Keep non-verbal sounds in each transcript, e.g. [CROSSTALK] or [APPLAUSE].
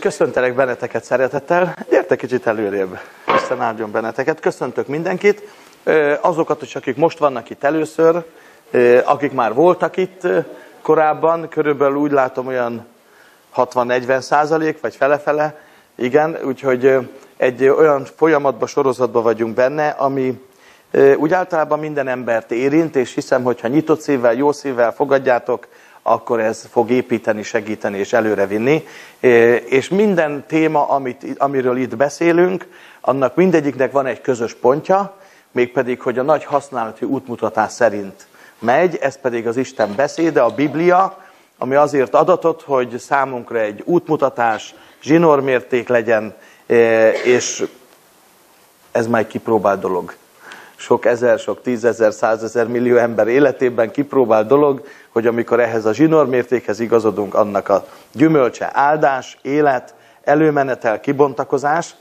Köszöntelek benneteket szeretettel. Gyertek kicsit előrébb. Isten áldjon benneteket. Köszöntök mindenkit. Azokat is, akik most vannak itt először, akik már voltak itt korábban, körülbelül úgy látom olyan 60-40 százalék, vagy fele-fele. Igen, úgyhogy egy olyan folyamatban, sorozatban vagyunk benne, ami úgy általában minden embert érint, és hiszem, hogy ha nyitott szívvel, jó szívvel fogadjátok, akkor ez fog építeni, segíteni és előrevinni. És minden téma, amit, amiről itt beszélünk, annak mindegyiknek van egy közös pontja, mégpedig, hogy a nagy használati útmutatás szerint megy, ez pedig az Isten beszéde, a Biblia, ami azért adatot, hogy számunkra egy útmutatás, zsinórmérték legyen, és ez már egy kipróbált dolog. Sok ezer, sok tízezer, százezer millió ember életében kipróbált dolog, hogy amikor ehhez a zsinórmértékhez igazodunk, annak a gyümölcse áldás, élet, előmenetel, kibontakozás.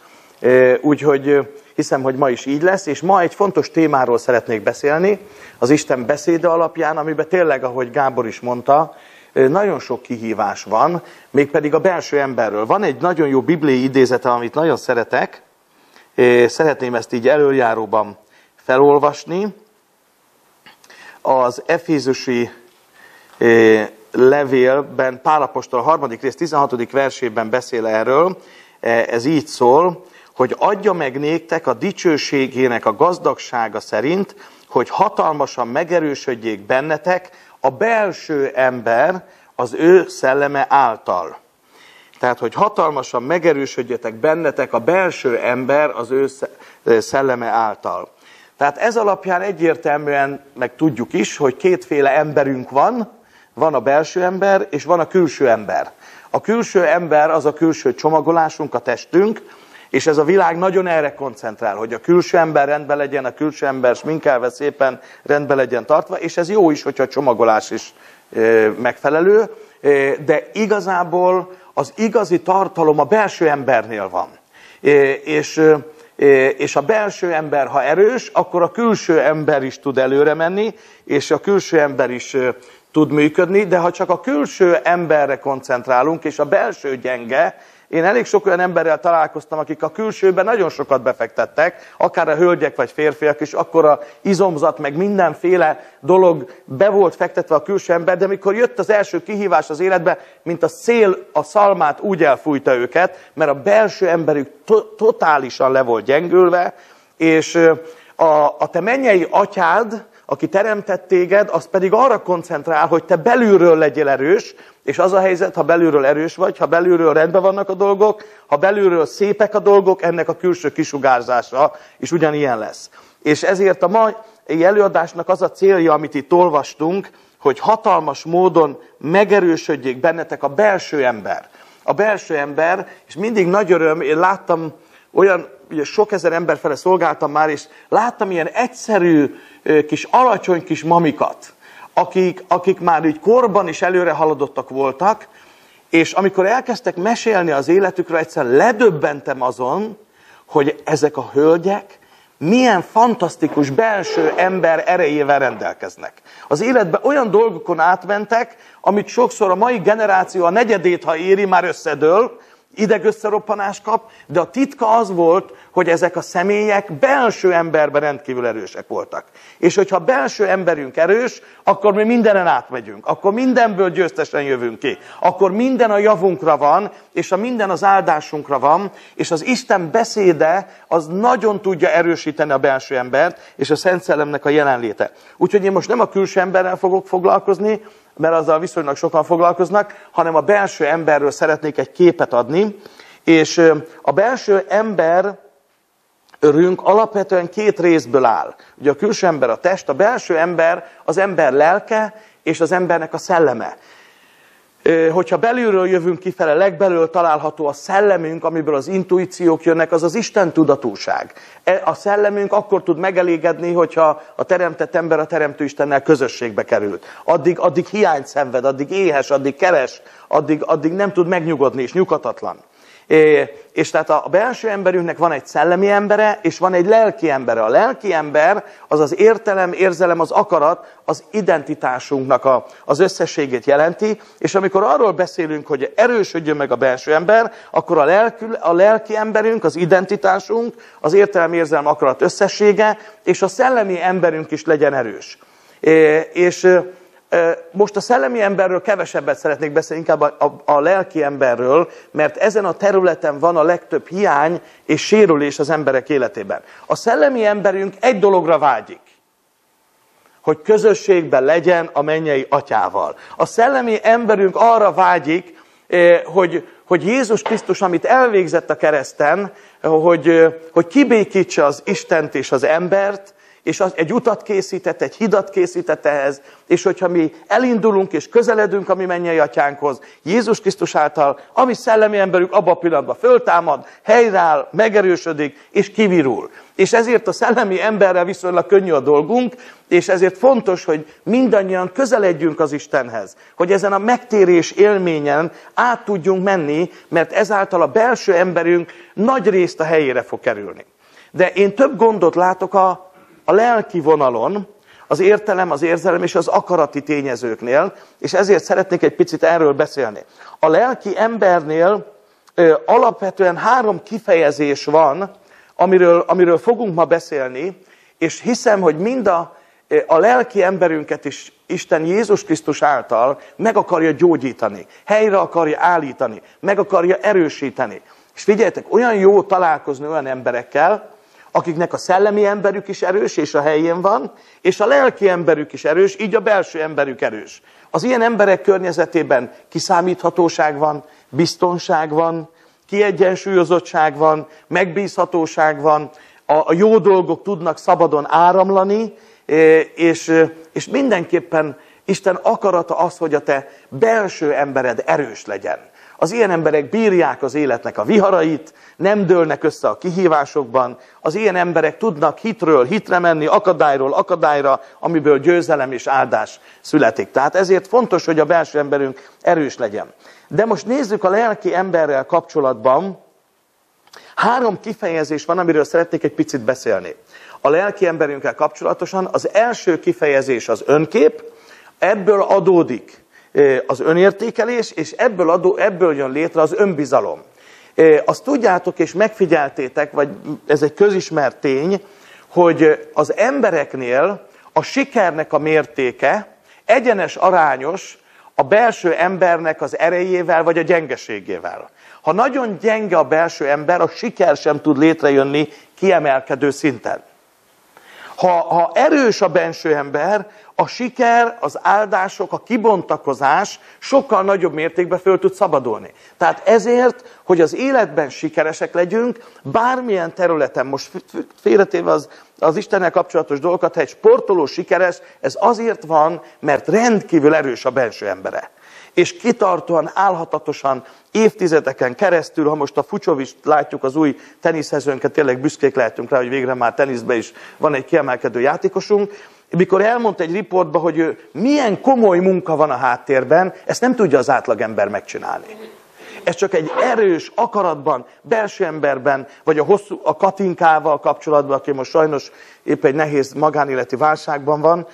Úgyhogy hiszem, hogy ma is így lesz, és ma egy fontos témáról szeretnék beszélni, az Isten beszéde alapján, amiben tényleg, ahogy Gábor is mondta, nagyon sok kihívás van, mégpedig a belső emberről. Van egy nagyon jó bibliai idézete, amit nagyon szeretek, szeretném ezt így előjáróban felolvasni. Az Efézusi levélben Pálapostól a harmadik rész 16. versében beszél erről, ez így szól, hogy adja meg néktek a dicsőségének a gazdagsága szerint, hogy hatalmasan megerősödjék bennetek a belső ember az ő szelleme által. Tehát, hogy hatalmasan megerősödjetek bennetek a belső ember az ő szelleme által. Tehát ez alapján egyértelműen meg tudjuk is, hogy kétféle emberünk van, van a belső ember, és van a külső ember. A külső ember az a külső csomagolásunk, a testünk, és ez a világ nagyon erre koncentrál, hogy a külső ember rendben legyen, a külső ember sminkelve szépen rendben legyen tartva, és ez jó is, hogyha a csomagolás is megfelelő, de igazából az igazi tartalom a belső embernél van. És, és a belső ember, ha erős, akkor a külső ember is tud előre menni, és a külső ember is tud működni, de ha csak a külső emberre koncentrálunk, és a belső gyenge, én elég sok olyan emberrel találkoztam, akik a külsőben nagyon sokat befektettek, akár a hölgyek vagy férfiak is, akkor a izomzat, meg mindenféle dolog be volt fektetve a külső ember, de mikor jött az első kihívás az életbe, mint a szél a szalmát úgy elfújta őket, mert a belső emberük to- totálisan le volt gyengülve, és a, a te mennyei atyád, aki teremtett téged, az pedig arra koncentrál, hogy te belülről legyél erős, és az a helyzet, ha belülről erős vagy, ha belülről rendben vannak a dolgok, ha belülről szépek a dolgok, ennek a külső kisugárzása is ugyanilyen lesz. És ezért a mai előadásnak az a célja, amit itt olvastunk, hogy hatalmas módon megerősödjék bennetek a belső ember. A belső ember, és mindig nagy öröm, én láttam olyan, ugye sok ezer ember fele szolgáltam már, és láttam ilyen egyszerű, kis alacsony kis mamikat, akik, akik már így korban is előre haladottak voltak, és amikor elkezdtek mesélni az életükről, egyszer ledöbbentem azon, hogy ezek a hölgyek milyen fantasztikus belső ember erejével rendelkeznek. Az életben olyan dolgokon átmentek, amit sokszor a mai generáció a negyedét, ha éri, már összedől, idegösszeroppanást kap, de a titka az volt, hogy ezek a személyek belső emberben rendkívül erősek voltak. És hogyha belső emberünk erős, akkor mi mindenen átmegyünk, akkor mindenből győztesen jövünk ki, akkor minden a javunkra van, és a minden az áldásunkra van, és az Isten beszéde az nagyon tudja erősíteni a belső embert, és a Szent Szellemnek a jelenléte. Úgyhogy én most nem a külső emberrel fogok foglalkozni, mert azzal viszonylag sokan foglalkoznak, hanem a belső emberről szeretnék egy képet adni, és a belső ember örünk alapvetően két részből áll. Ugye a külső ember a test, a belső ember az ember lelke és az embernek a szelleme. Hogyha belülről jövünk kifele, legbelül található a szellemünk, amiből az intuíciók jönnek, az az Isten tudatúság. E, a szellemünk akkor tud megelégedni, hogyha a teremtett ember a teremtő Istennel közösségbe került. Addig, addig hiányt szenved, addig éhes, addig keres, addig, addig nem tud megnyugodni és nyugatatlan. És tehát a belső emberünknek van egy szellemi embere, és van egy lelki embere. A lelki ember az az értelem, érzelem, az akarat, az identitásunknak a, az összességét jelenti, és amikor arról beszélünk, hogy erősödjön meg a belső ember, akkor a lelki, a lelki emberünk, az identitásunk, az értelem, érzelem, akarat összessége, és a szellemi emberünk is legyen erős. És most a szellemi emberről kevesebbet szeretnék beszélni, inkább a, a, a lelki emberről, mert ezen a területen van a legtöbb hiány és sérülés az emberek életében. A szellemi emberünk egy dologra vágyik, hogy közösségben legyen a mennyei atyával. A szellemi emberünk arra vágyik, hogy, hogy Jézus Krisztus, amit elvégzett a kereszten, hogy, hogy kibékítse az Istent és az embert, és az, egy utat készített, egy hidat készített ehhez, és hogyha mi elindulunk és közeledünk a mi mennyei atyánkhoz, Jézus Krisztus által, ami szellemi emberünk abban a pillanatban föltámad, helyreáll, megerősödik, és kivirul. És ezért a szellemi emberrel viszonylag könnyű a dolgunk, és ezért fontos, hogy mindannyian közeledjünk az Istenhez, hogy ezen a megtérés élményen át tudjunk menni, mert ezáltal a belső emberünk nagy részt a helyére fog kerülni. De én több gondot látok a a lelki vonalon, az értelem, az érzelem és az akarati tényezőknél, és ezért szeretnék egy picit erről beszélni. A lelki embernél ö, alapvetően három kifejezés van, amiről, amiről fogunk ma beszélni, és hiszem, hogy mind a, a lelki emberünket is Isten Jézus Krisztus által meg akarja gyógyítani, helyre akarja állítani, meg akarja erősíteni. És figyeljetek, olyan jó találkozni olyan emberekkel, akiknek a szellemi emberük is erős, és a helyén van, és a lelki emberük is erős, így a belső emberük erős. Az ilyen emberek környezetében kiszámíthatóság van, biztonság van, kiegyensúlyozottság van, megbízhatóság van, a, jó dolgok tudnak szabadon áramlani, e, és, e, és mindenképpen Isten akarata az, hogy a te belső embered erős legyen. Az ilyen emberek bírják az életnek a viharait, nem dőlnek össze a kihívásokban. Az ilyen emberek tudnak hitről hitre menni, akadályról akadályra, amiből győzelem és áldás születik. Tehát ezért fontos, hogy a belső emberünk erős legyen. De most nézzük a lelki emberrel kapcsolatban. Három kifejezés van, amiről szeretnék egy picit beszélni. A lelki emberünkkel kapcsolatosan az első kifejezés az önkép, ebből adódik az önértékelés, és ebből, adó, ebből jön létre az önbizalom. Azt tudjátok és megfigyeltétek, vagy ez egy közismert tény, hogy az embereknél a sikernek a mértéke egyenes arányos a belső embernek az erejével vagy a gyengeségével. Ha nagyon gyenge a belső ember, a siker sem tud létrejönni kiemelkedő szinten. Ha, ha erős a benső ember, a siker, az áldások, a kibontakozás sokkal nagyobb mértékben föl tud szabadulni. Tehát ezért, hogy az életben sikeresek legyünk, bármilyen területen, most félretéve az, az Istennel kapcsolatos dolgokat, ha egy sportoló sikeres, ez azért van, mert rendkívül erős a belső embere és kitartóan, álhatatosan, évtizedeken keresztül, ha most a Fucsovist látjuk, az új teniszhezőnket, tényleg büszkék lehetünk rá, hogy végre már teniszbe is van egy kiemelkedő játékosunk, mikor elmondta egy riportba, hogy ő milyen komoly munka van a háttérben, ezt nem tudja az átlagember megcsinálni. Ez csak egy erős akaratban, belső emberben, vagy a, hosszú, a Katinkával kapcsolatban, aki most sajnos épp egy nehéz magánéleti válságban van,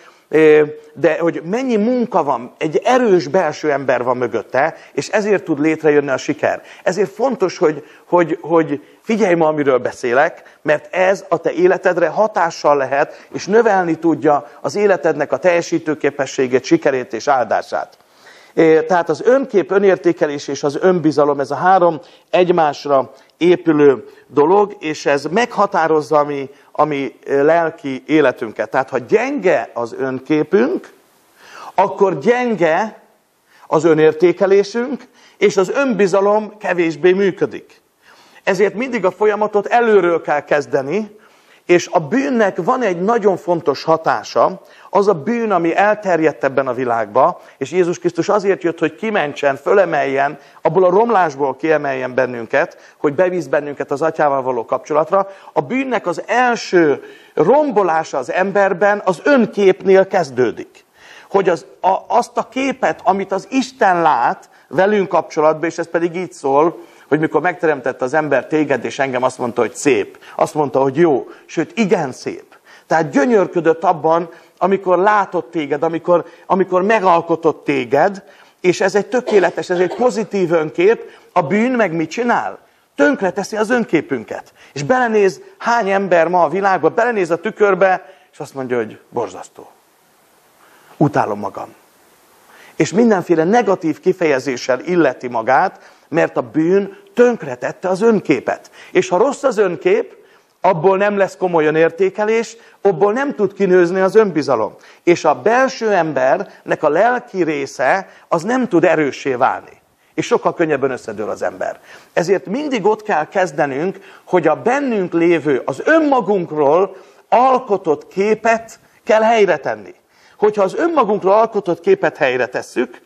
de hogy mennyi munka van, egy erős belső ember van mögötte, és ezért tud létrejönni a siker. Ezért fontos, hogy, hogy, hogy figyelj ma, amiről beszélek, mert ez a te életedre hatással lehet, és növelni tudja az életednek a teljesítőképességét, sikerét és áldását. Tehát az önkép, önértékelés és az önbizalom, ez a három egymásra épülő dolog, és ez meghatározza a mi, a mi lelki életünket. Tehát ha gyenge az önképünk, akkor gyenge az önértékelésünk, és az önbizalom kevésbé működik. Ezért mindig a folyamatot előről kell kezdeni, És a bűnnek van egy nagyon fontos hatása, az a bűn, ami elterjedt ebben a világba, és Jézus Krisztus azért jött, hogy kimentsen, fölemeljen, abból a romlásból kiemeljen bennünket, hogy bevíz bennünket az atyával való kapcsolatra. A bűnnek az első rombolása az emberben az önképnél kezdődik. Hogy az, a, azt a képet, amit az Isten lát velünk kapcsolatban, és ez pedig így szól, hogy mikor megteremtette az ember téged, és engem azt mondta, hogy szép. Azt mondta, hogy jó, sőt, igen szép. Tehát gyönyörködött abban, amikor látott téged, amikor, amikor megalkotott téged, és ez egy tökéletes, ez egy pozitív önkép, a bűn meg mit csinál? Tönkre teszi az önképünket. És belenéz hány ember ma a világba, belenéz a tükörbe, és azt mondja, hogy borzasztó. Utálom magam. És mindenféle negatív kifejezéssel illeti magát, mert a bűn tönkretette az önképet. És ha rossz az önkép, abból nem lesz komoly értékelés, abból nem tud kinőzni az önbizalom. És a belső embernek a lelki része az nem tud erőssé válni. És sokkal könnyebben összedől az ember. Ezért mindig ott kell kezdenünk, hogy a bennünk lévő, az önmagunkról alkotott képet kell helyre tenni. Hogyha az önmagunkról alkotott képet helyre tesszük,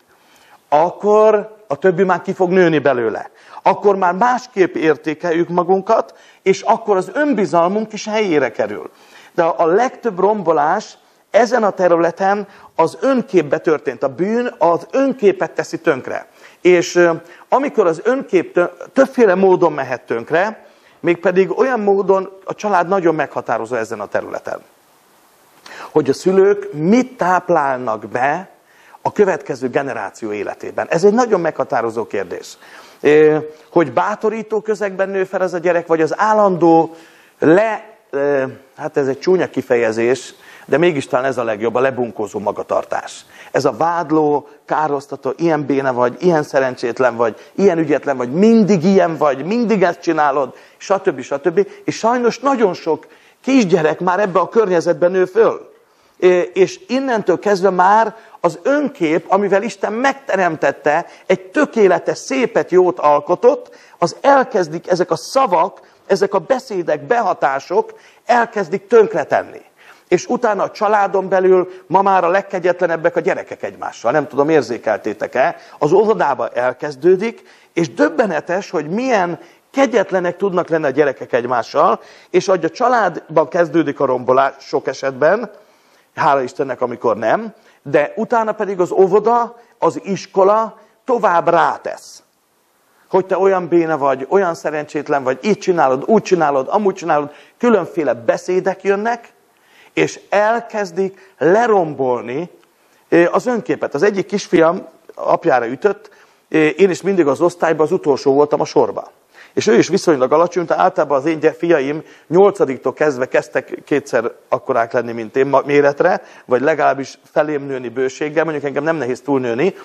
akkor a többi már ki fog nőni belőle. Akkor már másképp értékeljük magunkat, és akkor az önbizalmunk is helyére kerül. De a legtöbb rombolás ezen a területen az önképbe történt. A bűn az önképet teszi tönkre. És amikor az önkép többféle módon mehet tönkre, mégpedig olyan módon a család nagyon meghatározó ezen a területen. Hogy a szülők mit táplálnak be a következő generáció életében. Ez egy nagyon meghatározó kérdés. Hogy bátorító közegben nő fel ez a gyerek, vagy az állandó le, hát ez egy csúnya kifejezés, de mégis talán ez a legjobb, a lebunkózó magatartás. Ez a vádló, károsztató, ilyen béne vagy, ilyen szerencsétlen vagy, ilyen ügyetlen vagy, mindig ilyen vagy, mindig ezt csinálod, stb. stb. És sajnos nagyon sok kisgyerek már ebbe a környezetben nő föl. És innentől kezdve már az önkép, amivel Isten megteremtette, egy tökéletes, szépet, jót alkotott, az elkezdik ezek a szavak, ezek a beszédek, behatások elkezdik tönkretenni. És utána a családon belül ma már a legkegyetlenebbek a gyerekek egymással. Nem tudom, érzékeltétek-e? Az óvodába elkezdődik, és döbbenetes, hogy milyen kegyetlenek tudnak lenni a gyerekek egymással, és hogy a családban kezdődik a rombolás sok esetben, hála Istennek, amikor nem, de utána pedig az óvoda, az iskola tovább rátesz. Hogy te olyan béna vagy, olyan szerencsétlen vagy, így csinálod, úgy csinálod, amúgy csinálod, különféle beszédek jönnek, és elkezdik lerombolni az önképet. Az egyik kisfiam apjára ütött, én is mindig az osztályban az utolsó voltam a sorba. És ő is viszonylag alacsony, tehát általában az én fiaim nyolcadiktól kezdve kezdtek kétszer akkorák lenni, mint én méretre, vagy legalábbis felém nőni bőséggel, mondjuk engem nem nehéz túlnőni,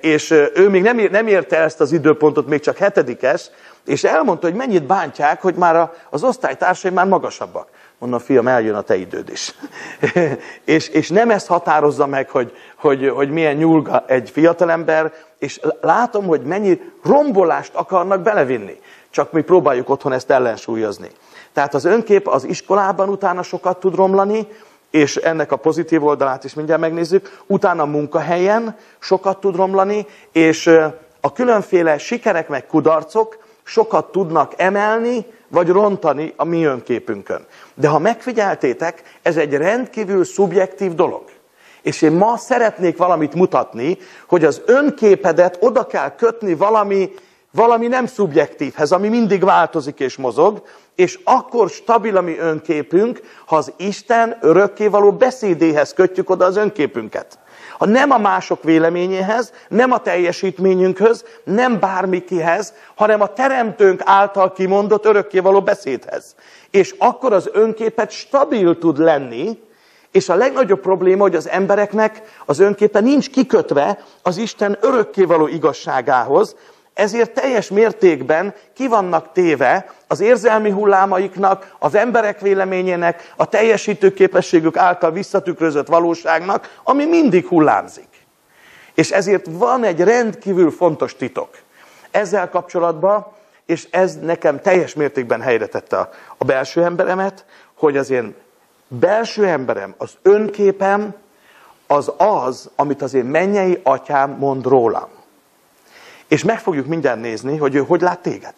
és ő még nem, nem érte ezt az időpontot, még csak hetedikes, és elmondta, hogy mennyit bántják, hogy már az osztálytársai már magasabbak. Mondom, fiam, eljön a te időd is. [LAUGHS] és, és nem ezt határozza meg, hogy, hogy, hogy milyen nyulga egy fiatalember, és látom, hogy mennyi rombolást akarnak belevinni. Csak mi próbáljuk otthon ezt ellensúlyozni. Tehát az önkép az iskolában utána sokat tud romlani, és ennek a pozitív oldalát is mindjárt megnézzük. Utána a munkahelyen sokat tud romlani, és a különféle sikerek meg kudarcok sokat tudnak emelni, vagy rontani a mi önképünkön. De ha megfigyeltétek, ez egy rendkívül szubjektív dolog. És én ma szeretnék valamit mutatni, hogy az önképedet oda kell kötni valami, valami nem szubjektívhez, ami mindig változik és mozog, és akkor stabil a mi önképünk, ha az Isten örökkévaló beszédéhez kötjük oda az önképünket. Ha nem a mások véleményéhez, nem a teljesítményünkhöz, nem bármikihez, hanem a teremtőnk által kimondott örökkévaló beszédhez. És akkor az önképet stabil tud lenni, és a legnagyobb probléma, hogy az embereknek az önképe nincs kikötve az Isten örökkévaló igazságához, ezért teljes mértékben ki vannak téve az érzelmi hullámaiknak, az emberek véleményének, a teljesítő képességük által visszatükrözött valóságnak, ami mindig hullámzik. És ezért van egy rendkívül fontos titok. Ezzel kapcsolatban, és ez nekem teljes mértékben helyre tette a, a belső emberemet, hogy az én belső emberem, az önképem, az az, amit az én mennyei atyám mond rólam. És meg fogjuk mindjárt nézni, hogy ő hogy lát téged.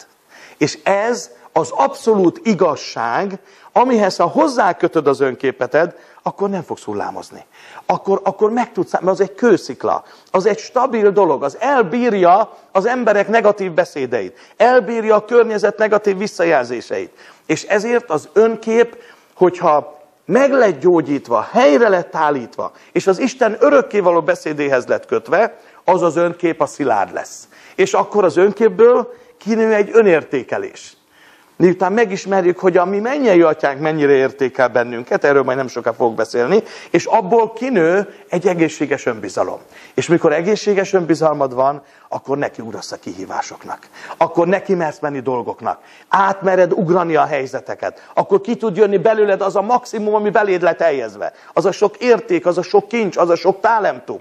És ez az abszolút igazság, amihez ha hozzákötöd az önképeted, akkor nem fogsz hullámozni. Akkor, akkor meg tudsz, mert az egy kőszikla, az egy stabil dolog, az elbírja az emberek negatív beszédeit, elbírja a környezet negatív visszajelzéseit. És ezért az önkép, hogyha meg lett gyógyítva, helyre lett állítva, és az Isten örökkévaló beszédéhez lett kötve, az az önkép a szilárd lesz. És akkor az önképből kinő egy önértékelés. Miután megismerjük, hogy a mi mennyei atyánk mennyire értékel bennünket, erről majd nem soká fogok beszélni, és abból kinő egy egészséges önbizalom. És mikor egészséges önbizalmad van, akkor neki ugrasz a kihívásoknak. Akkor neki mersz menni dolgoknak. Átmered ugrani a helyzeteket. Akkor ki tud jönni belőled az a maximum, ami beléd lett eljezve. Az a sok érték, az a sok kincs, az a sok talentum.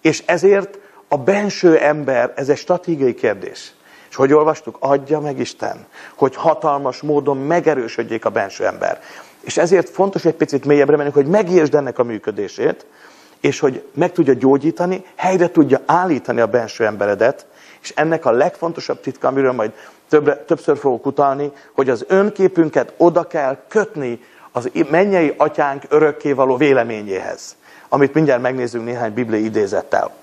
És ezért a benső ember, ez egy stratégiai kérdés. És hogy olvastuk? Adja meg Isten, hogy hatalmas módon megerősödjék a benső ember. És ezért fontos egy picit mélyebbre menni, hogy megértsd ennek a működését, és hogy meg tudja gyógyítani, helyre tudja állítani a benső emberedet, és ennek a legfontosabb titka, amiről majd többre, többször fogok utalni, hogy az önképünket oda kell kötni az mennyei atyánk örökkévaló véleményéhez, amit mindjárt megnézzünk néhány bibliai idézettel.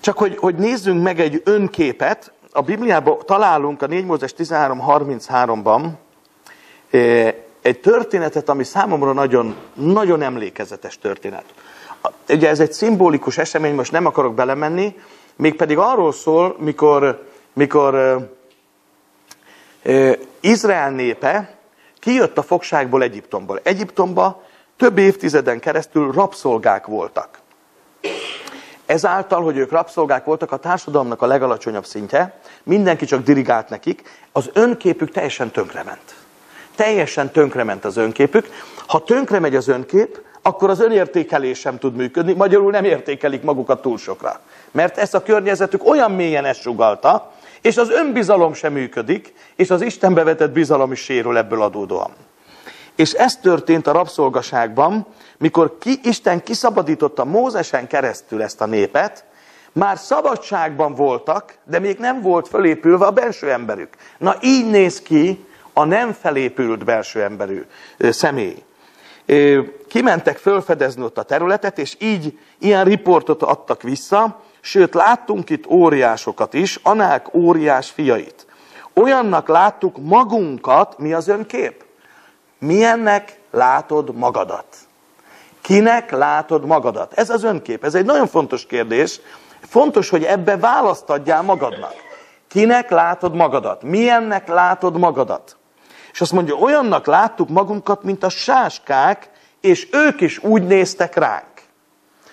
Csak hogy, hogy nézzünk meg egy önképet, a Bibliában találunk a 4 Mózes 13.33-ban eh, egy történetet, ami számomra nagyon, nagyon emlékezetes történet. Ugye ez egy szimbolikus esemény, most nem akarok belemenni, mégpedig arról szól, mikor, mikor uh, uh, Izrael népe kijött a fogságból Egyiptomból. Egyiptomba több évtizeden keresztül rabszolgák voltak. Ezáltal, hogy ők rabszolgák voltak, a társadalomnak a legalacsonyabb szintje, mindenki csak dirigált nekik, az önképük teljesen tönkrement. Teljesen tönkrement az önképük. Ha tönkre megy az önkép, akkor az önértékelés sem tud működni, magyarul nem értékelik magukat túl sokra. Mert ezt a környezetük olyan mélyen ezt sugalta, és az önbizalom sem működik, és az Istenbe vetett bizalom is sérül ebből adódóan. És ez történt a rabszolgaságban, mikor ki, Isten kiszabadította Mózesen keresztül ezt a népet, már szabadságban voltak, de még nem volt felépülve a belső emberük. Na így néz ki a nem felépült belső emberű személy. Kimentek fölfedezni ott a területet, és így ilyen riportot adtak vissza, sőt láttunk itt óriásokat is, Anák óriás fiait. Olyannak láttuk magunkat, mi az önkép? Milyennek látod magadat? Kinek látod magadat? Ez az önkép. Ez egy nagyon fontos kérdés. Fontos, hogy ebbe választ adjál magadnak. Kinek látod magadat? Milyennek látod magadat? És azt mondja, olyannak láttuk magunkat, mint a sáskák, és ők is úgy néztek ránk.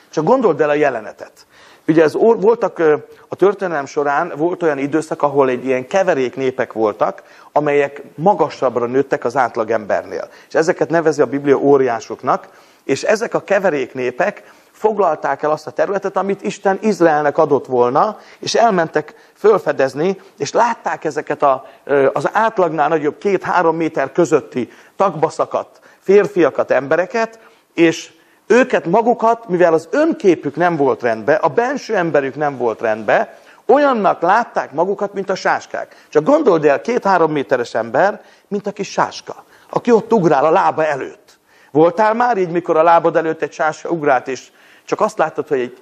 Csak gondold el a jelenetet. Ugye ez voltak a történelem során volt olyan időszak, ahol egy ilyen keverék népek voltak, amelyek magasabbra nőttek az átlagembernél. És ezeket nevezi a Biblia óriásoknak, és ezek a keverék népek foglalták el azt a területet, amit Isten Izraelnek adott volna, és elmentek fölfedezni, és látták ezeket a, az átlagnál nagyobb két-három méter közötti tagbaszakat, férfiakat, embereket, és őket magukat, mivel az önképük nem volt rendben, a benső emberük nem volt rendben, olyannak látták magukat, mint a sáskák. Csak gondold el, két-három méteres ember, mint a kis sáska, aki ott ugrál a lába előtt. Voltál már így, mikor a lábad előtt egy sáska ugrált, és csak azt láttad, hogy egy,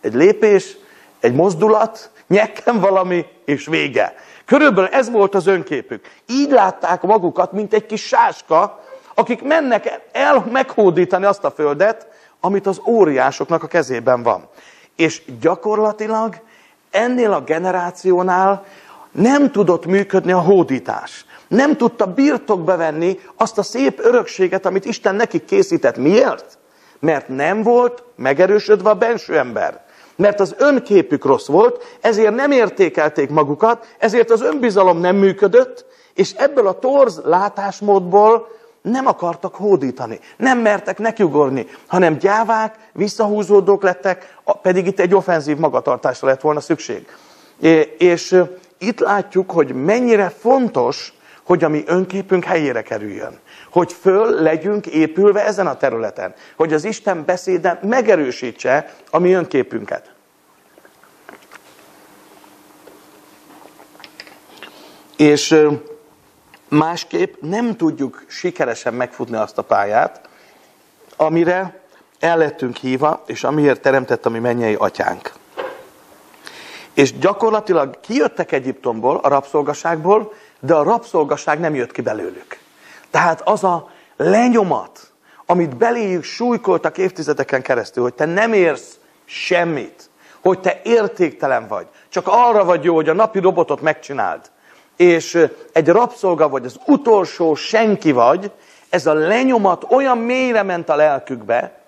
egy lépés, egy mozdulat, nyekken valami, és vége. Körülbelül ez volt az önképük. Így látták magukat, mint egy kis sáska, akik mennek el meghódítani azt a földet, amit az óriásoknak a kezében van. És gyakorlatilag ennél a generációnál nem tudott működni a hódítás. Nem tudta birtokba venni azt a szép örökséget, amit Isten nekik készített. Miért? Mert nem volt megerősödve a benső ember. Mert az önképük rossz volt, ezért nem értékelték magukat, ezért az önbizalom nem működött, és ebből a torz látásmódból nem akartak hódítani, nem mertek nekiugorni, hanem gyávák, visszahúzódók lettek, pedig itt egy offenzív magatartásra lett volna szükség. És itt látjuk, hogy mennyire fontos, hogy a mi önképünk helyére kerüljön. Hogy föl legyünk épülve ezen a területen. Hogy az Isten beszéde megerősítse a mi önképünket. És másképp nem tudjuk sikeresen megfutni azt a pályát, amire el lettünk hívva, és amiért teremtett a mi mennyei atyánk. És gyakorlatilag kijöttek Egyiptomból, a rabszolgaságból, de a rabszolgaság nem jött ki belőlük. Tehát az a lenyomat, amit beléjük súlykoltak évtizedeken keresztül, hogy te nem érsz semmit, hogy te értéktelen vagy, csak arra vagy jó, hogy a napi robotot megcsináld, és egy rabszolga vagy, az utolsó senki vagy, ez a lenyomat olyan mélyre ment a lelkükbe,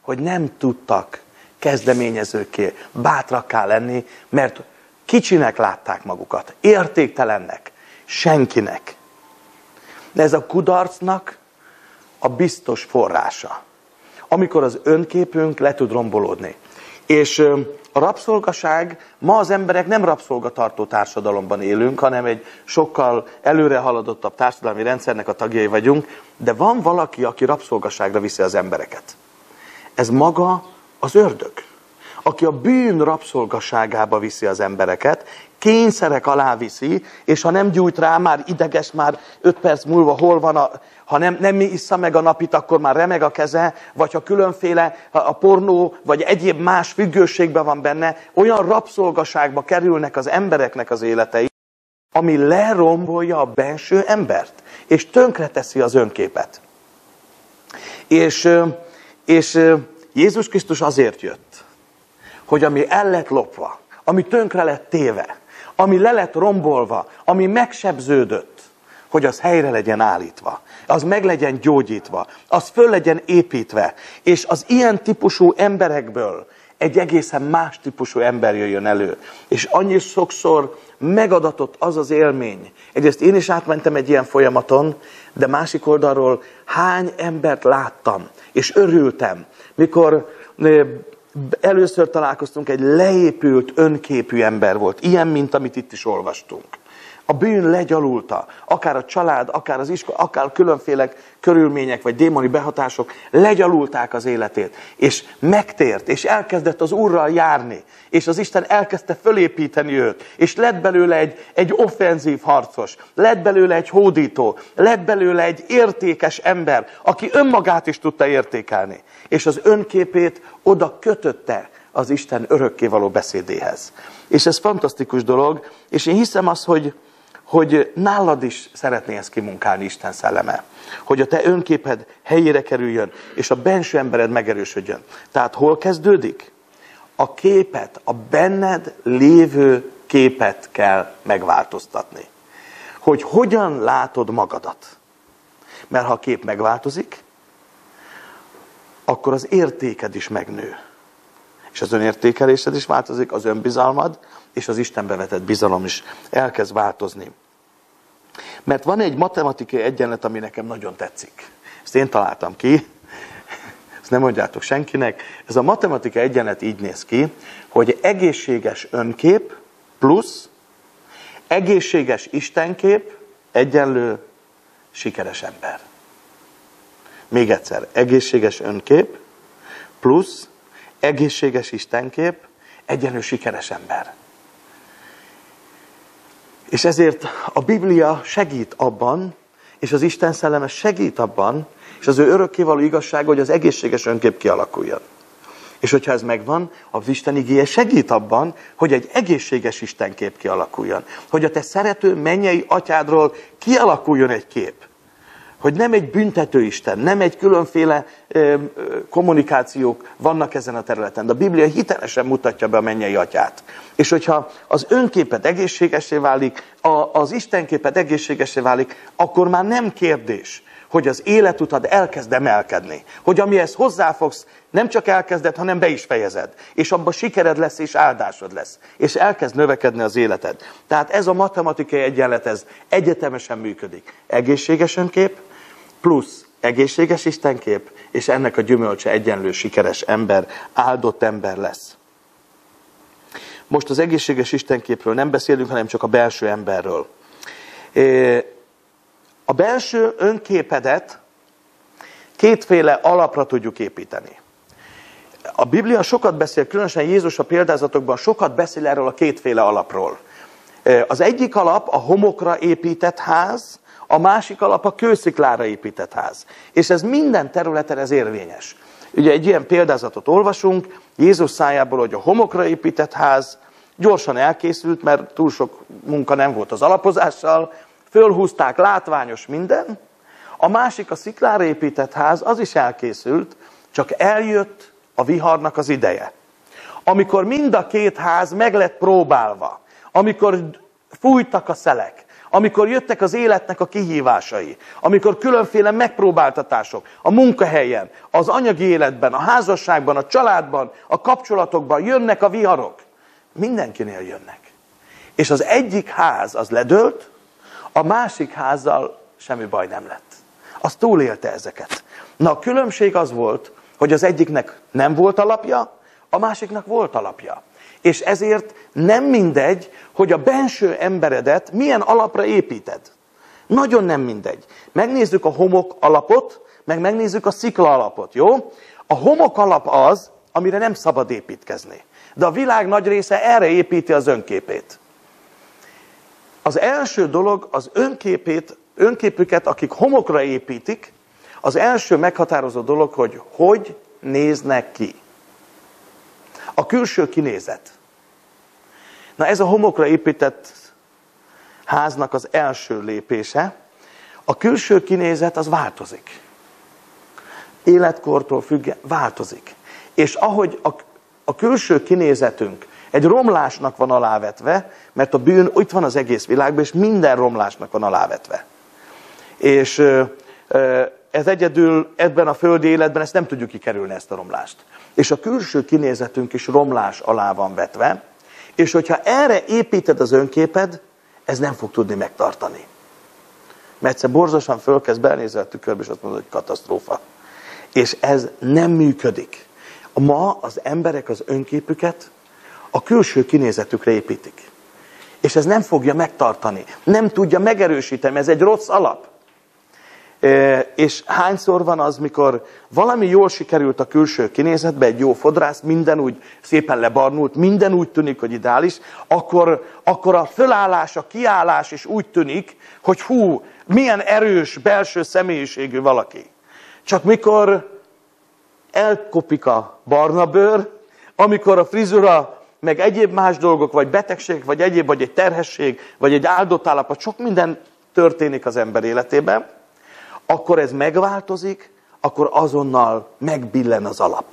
hogy nem tudtak kezdeményezőké, bátrakká lenni, mert kicsinek látták magukat, értéktelennek, senkinek. De ez a kudarcnak a biztos forrása, amikor az önképünk le tud rombolódni. És a rabszolgaság, ma az emberek nem rabszolgatartó társadalomban élünk, hanem egy sokkal előre haladottabb társadalmi rendszernek a tagjai vagyunk, de van valaki, aki rabszolgaságra viszi az embereket. Ez maga az ördög, aki a bűn rabszolgaságába viszi az embereket, kényszerek alá viszi, és ha nem gyújt rá, már ideges, már öt perc múlva hol van, a, ha nem, nem issza meg a napit, akkor már remeg a keze, vagy ha különféle a pornó, vagy egyéb más függőségben van benne, olyan rabszolgaságba kerülnek az embereknek az életei, ami lerombolja a benső embert, és tönkreteszi az önképet. És, és Jézus Krisztus azért jött, hogy ami el lett lopva, ami tönkre lett téve, ami le lett rombolva, ami megsebződött, hogy az helyre legyen állítva, az meg legyen gyógyítva, az föl legyen építve, és az ilyen típusú emberekből egy egészen más típusú ember jöjjön elő. És annyi sokszor megadatott az az élmény. Egyrészt én is átmentem egy ilyen folyamaton, de másik oldalról hány embert láttam, és örültem, mikor először találkoztunk, egy leépült, önképű ember volt. Ilyen, mint amit itt is olvastunk. A bűn legyalulta, akár a család, akár az iskola, akár különféle körülmények vagy démoni behatások legyalulták az életét, és megtért, és elkezdett az Úrral járni, és az Isten elkezdte fölépíteni őt, és lett belőle egy, egy offenzív harcos, lett belőle egy hódító, lett belőle egy értékes ember, aki önmagát is tudta értékelni, és az önképét oda kötötte az Isten örökkévaló beszédéhez. És ez fantasztikus dolog, és én hiszem azt, hogy, hogy nálad is szeretné ezt kimunkálni Isten szelleme. Hogy a te önképed helyére kerüljön, és a benső embered megerősödjön. Tehát hol kezdődik? A képet, a benned lévő képet kell megváltoztatni. Hogy hogyan látod magadat. Mert ha a kép megváltozik, akkor az értéked is megnő. És az önértékelésed is változik, az önbizalmad, és az Istenbe vetett bizalom is elkezd változni. Mert van egy matematikai egyenlet, ami nekem nagyon tetszik. Ezt én találtam ki, ezt nem mondjátok senkinek. Ez a matematikai egyenlet így néz ki, hogy egészséges önkép plusz egészséges istenkép egyenlő sikeres ember. Még egyszer, egészséges önkép plusz egészséges istenkép egyenlő sikeres ember. És ezért a Biblia segít abban, és az Isten szelleme segít abban, és az ő örökkévaló igazság, hogy az egészséges önkép kialakuljon. És hogyha ez megvan, az Isten igéje segít abban, hogy egy egészséges Istenkép kialakuljon. Hogy a te szerető mennyei atyádról kialakuljon egy kép hogy nem egy büntető Isten, nem egy különféle ö, kommunikációk vannak ezen a területen, de a Biblia hitelesen mutatja be a mennyei atyát. És hogyha az önképet egészségesé válik, a, az Istenképet egészségesé válik, akkor már nem kérdés, hogy az életutad elkezd emelkedni. Hogy amihez hozzáfogsz, nem csak elkezded, hanem be is fejezed. És abban sikered lesz, és áldásod lesz. És elkezd növekedni az életed. Tehát ez a matematikai egyenlet, ez egyetemesen működik. Egészséges önkép, plusz egészséges Istenkép, és ennek a gyümölcse egyenlő sikeres ember, áldott ember lesz. Most az egészséges Istenképről nem beszélünk, hanem csak a belső emberről. a belső önképedet kétféle alapra tudjuk építeni. A Biblia sokat beszél, különösen Jézus a példázatokban sokat beszél erről a kétféle alapról. Az egyik alap a homokra épített ház, a másik alap a kősziklára épített ház. És ez minden területen ez érvényes. Ugye egy ilyen példázatot olvasunk, Jézus szájából, hogy a homokra épített ház gyorsan elkészült, mert túl sok munka nem volt az alapozással, fölhúzták, látványos minden. A másik, a sziklára épített ház, az is elkészült, csak eljött a viharnak az ideje. Amikor mind a két ház meg lett próbálva, amikor fújtak a szelek, amikor jöttek az életnek a kihívásai, amikor különféle megpróbáltatások a munkahelyen, az anyagi életben, a házasságban, a családban, a kapcsolatokban jönnek a viharok, mindenkinél jönnek. És az egyik ház az ledőlt, a másik házzal semmi baj nem lett. Az túlélte ezeket. Na a különbség az volt, hogy az egyiknek nem volt alapja, a másiknak volt alapja. És ezért nem mindegy, hogy a benső emberedet milyen alapra építed. Nagyon nem mindegy. Megnézzük a homok alapot, meg megnézzük a szikla alapot, jó? A homok alap az, amire nem szabad építkezni. De a világ nagy része erre építi az önképét. Az első dolog az önképét, önképüket, akik homokra építik, az első meghatározó dolog, hogy hogy néznek ki. A külső kinézet. Na ez a homokra épített háznak az első lépése. A külső kinézet az változik. Életkortól függ, változik. És ahogy a, a külső kinézetünk egy romlásnak van alávetve, mert a bűn itt van az egész világban, és minden romlásnak van alávetve. És ez egyedül ebben a földi életben ezt nem tudjuk kikerülni, ezt a romlást. És a külső kinézetünk is romlás alá van vetve, és hogyha erre építed az önképed, ez nem fog tudni megtartani. Mert egyszer borzosan fölkezd, belnézel a tükörbe, és azt mondod, hogy katasztrófa. És ez nem működik. Ma az emberek az önképüket a külső kinézetükre építik. És ez nem fogja megtartani, nem tudja megerősíteni, ez egy rossz alap. És hányszor van az, mikor valami jól sikerült a külső kinézetbe, egy jó fodrász, minden úgy szépen lebarnult, minden úgy tűnik, hogy ideális, akkor, akkor a fölállás, a kiállás is úgy tűnik, hogy hú, milyen erős belső személyiségű valaki. Csak mikor elkopik a barna bőr, amikor a frizura meg egyéb más dolgok, vagy betegség, vagy egyéb, vagy egy terhesség, vagy egy áldott állapot, sok minden történik az ember életében, akkor ez megváltozik, akkor azonnal megbillen az alap.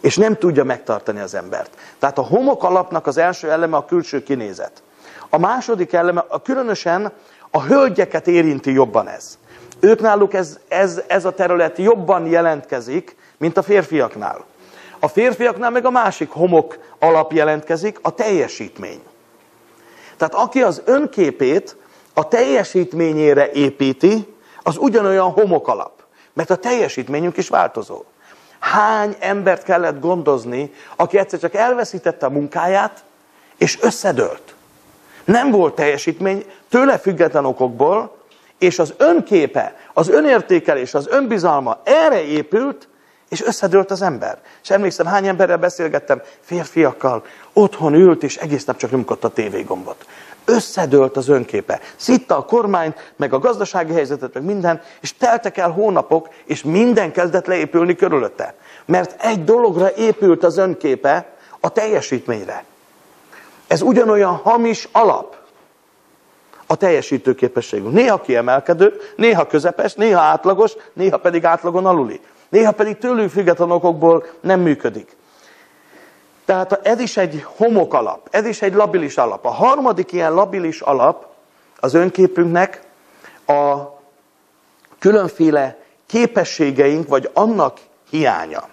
És nem tudja megtartani az embert. Tehát a homok alapnak az első eleme a külső kinézet. A második eleme, a különösen a hölgyeket érinti jobban ez. Ők náluk ez, ez, ez a terület jobban jelentkezik, mint a férfiaknál. A férfiaknál meg a másik homok alap jelentkezik, a teljesítmény. Tehát aki az önképét a teljesítményére építi, az ugyanolyan homok alap. Mert a teljesítményünk is változó. Hány embert kellett gondozni, aki egyszer csak elveszítette a munkáját, és összedőlt. Nem volt teljesítmény, tőle független okokból, és az önképe, az önértékelés, az önbizalma erre épült, és összedőlt az ember. És emlékszem, hány emberrel beszélgettem, férfiakkal, otthon ült, és egész nap csak nyomkodta a tévégombot. Összedőlt az önképe. Szitta a kormányt, meg a gazdasági helyzetet, meg minden, és teltek el hónapok, és minden kezdett leépülni körülötte. Mert egy dologra épült az önképe, a teljesítményre. Ez ugyanolyan hamis alap a teljesítő képességünk. Néha kiemelkedő, néha közepes, néha átlagos, néha pedig átlagon aluli. Néha pedig tőlük független okokból nem működik. Tehát ez is egy homok alap, ez is egy labilis alap. A harmadik ilyen labilis alap az önképünknek a különféle képességeink, vagy annak hiánya.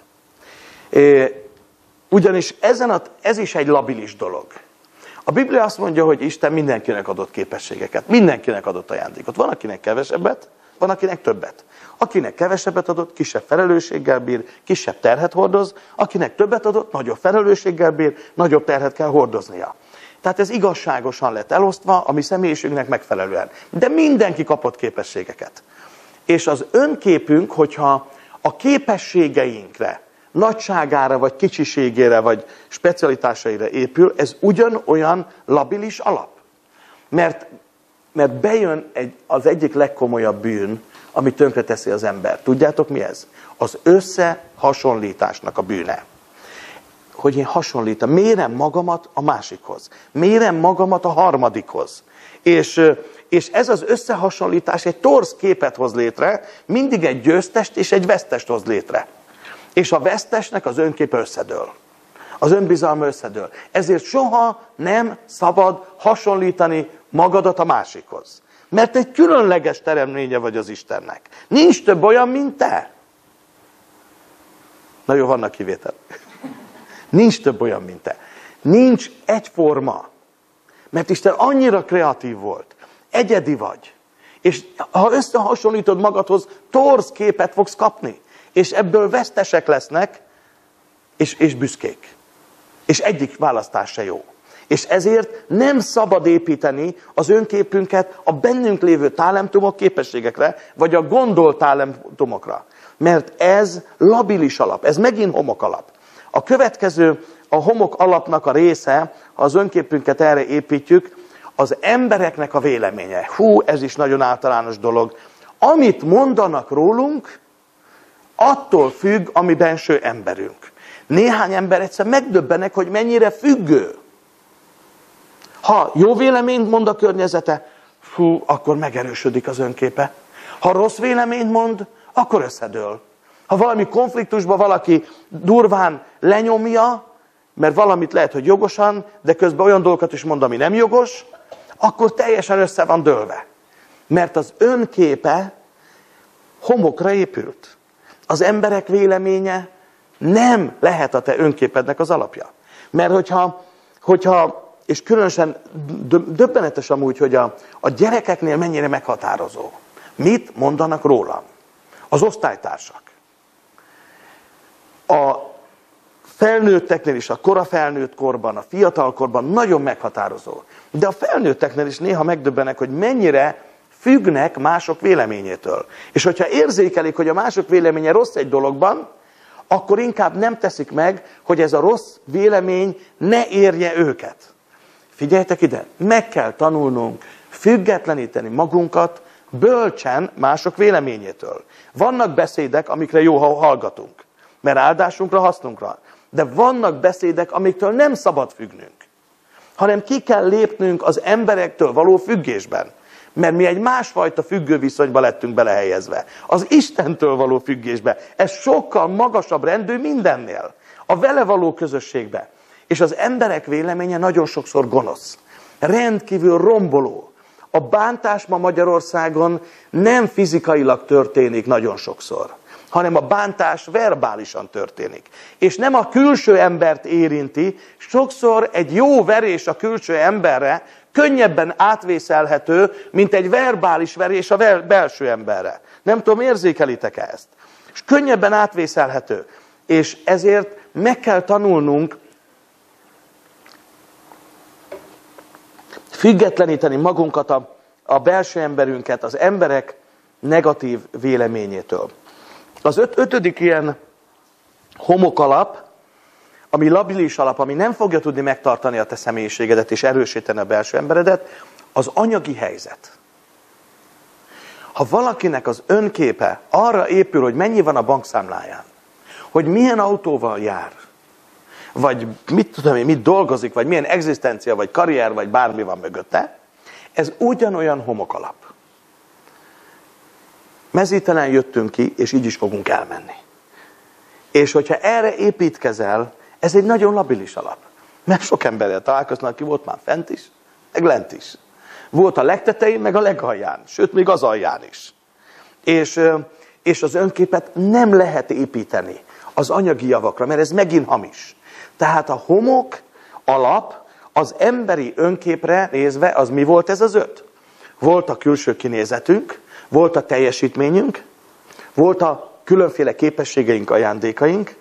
Ugyanis ezen a, ez is egy labilis dolog. A Biblia azt mondja, hogy Isten mindenkinek adott képességeket, mindenkinek adott ajándékot. Van, akinek kevesebbet, van, akinek többet. Akinek kevesebbet adott, kisebb felelősséggel bír, kisebb terhet hordoz, akinek többet adott, nagyobb felelősséggel bír, nagyobb terhet kell hordoznia. Tehát ez igazságosan lett elosztva a mi személyiségünknek megfelelően. De mindenki kapott képességeket. És az önképünk, hogyha a képességeinkre, nagyságára, vagy kicsiségére, vagy specialitásaira épül, ez ugyanolyan labilis alap. Mert, mert bejön egy, az egyik legkomolyabb bűn, ami tönkreteszi az ember. Tudjátok mi ez? Az összehasonlításnak a bűne. Hogy én hasonlítom, mérem magamat a másikhoz. Mérem magamat a harmadikhoz. És, és ez az összehasonlítás egy torz képet hoz létre, mindig egy győztest és egy vesztest hoz létre. És a vesztesnek az önkép összedől. Az önbizalma összedől. Ezért soha nem szabad hasonlítani magadat a másikhoz. Mert egy különleges teremtménye vagy az Istennek. Nincs több olyan, mint te. Na jó, vannak kivétel. [LAUGHS] Nincs több olyan, mint te. Nincs egyforma. Mert Isten annyira kreatív volt. Egyedi vagy. És ha összehasonlítod magadhoz, torz képet fogsz kapni. És ebből vesztesek lesznek, és, és büszkék. És egyik választás se jó. És ezért nem szabad építeni az önképünket a bennünk lévő talentumok képességekre, vagy a gondolt talentumokra. Mert ez labilis alap, ez megint homok alap. A következő, a homok alapnak a része, ha az önképünket erre építjük, az embereknek a véleménye. Hú, ez is nagyon általános dolog. Amit mondanak rólunk, attól függ a mi benső emberünk. Néhány ember egyszer megdöbbenek, hogy mennyire függő. Ha jó véleményt mond a környezete, fú, akkor megerősödik az önképe. Ha rossz véleményt mond, akkor összedől. Ha valami konfliktusban valaki durván lenyomja, mert valamit lehet, hogy jogosan, de közben olyan dolgokat is mond, ami nem jogos, akkor teljesen össze van dőlve. Mert az önképe homokra épült. Az emberek véleménye nem lehet a te önképednek az alapja. Mert hogyha, hogyha és különösen döbbenetes amúgy, hogy a, a gyerekeknél mennyire meghatározó. Mit mondanak rólam? Az osztálytársak. A felnőtteknél is, a kora felnőtt korban, a fiatal korban nagyon meghatározó. De a felnőtteknél is néha megdöbbenek, hogy mennyire függnek mások véleményétől. És hogyha érzékelik, hogy a mások véleménye rossz egy dologban, akkor inkább nem teszik meg, hogy ez a rossz vélemény ne érje őket. Figyeljetek ide, meg kell tanulnunk függetleníteni magunkat bölcsen mások véleményétől. Vannak beszédek, amikre jó, ha hallgatunk, mert áldásunkra, hasznunkra. De vannak beszédek, amiktől nem szabad függnünk, hanem ki kell lépnünk az emberektől való függésben. Mert mi egy másfajta függő viszonyba lettünk belehelyezve. Az Istentől való függésbe. Ez sokkal magasabb rendű mindennél. A vele való közösségbe. És az emberek véleménye nagyon sokszor gonosz. Rendkívül romboló. A bántás ma Magyarországon nem fizikailag történik nagyon sokszor, hanem a bántás verbálisan történik. És nem a külső embert érinti, sokszor egy jó verés a külső emberre könnyebben átvészelhető, mint egy verbális verés a belső emberre. Nem tudom, érzékelitek-e ezt? És könnyebben átvészelhető. És ezért meg kell tanulnunk függetleníteni magunkat a, a belső emberünket, az emberek negatív véleményétől. Az öt, ötödik ilyen homokalap, ami labilis alap, ami nem fogja tudni megtartani a te személyiségedet és erősíteni a belső emberedet, az anyagi helyzet. Ha valakinek az önképe arra épül, hogy mennyi van a bankszámláján, hogy milyen autóval jár, vagy mit tudom én, mit dolgozik, vagy milyen egzisztencia, vagy karrier, vagy bármi van mögötte, ez ugyanolyan homokalap. Mezítelen jöttünk ki, és így is fogunk elmenni. És hogyha erre építkezel, ez egy nagyon labilis alap. Mert sok emberrel találkoznak, aki volt már fent is, meg lent is. Volt a legtetején, meg a legalján, sőt, még az alján is. És, és az önképet nem lehet építeni az anyagi javakra, mert ez megint hamis. Tehát a homok alap az emberi önképre nézve, az mi volt ez az öt? Volt a külső kinézetünk, volt a teljesítményünk, volt a különféle képességeink, ajándékaink,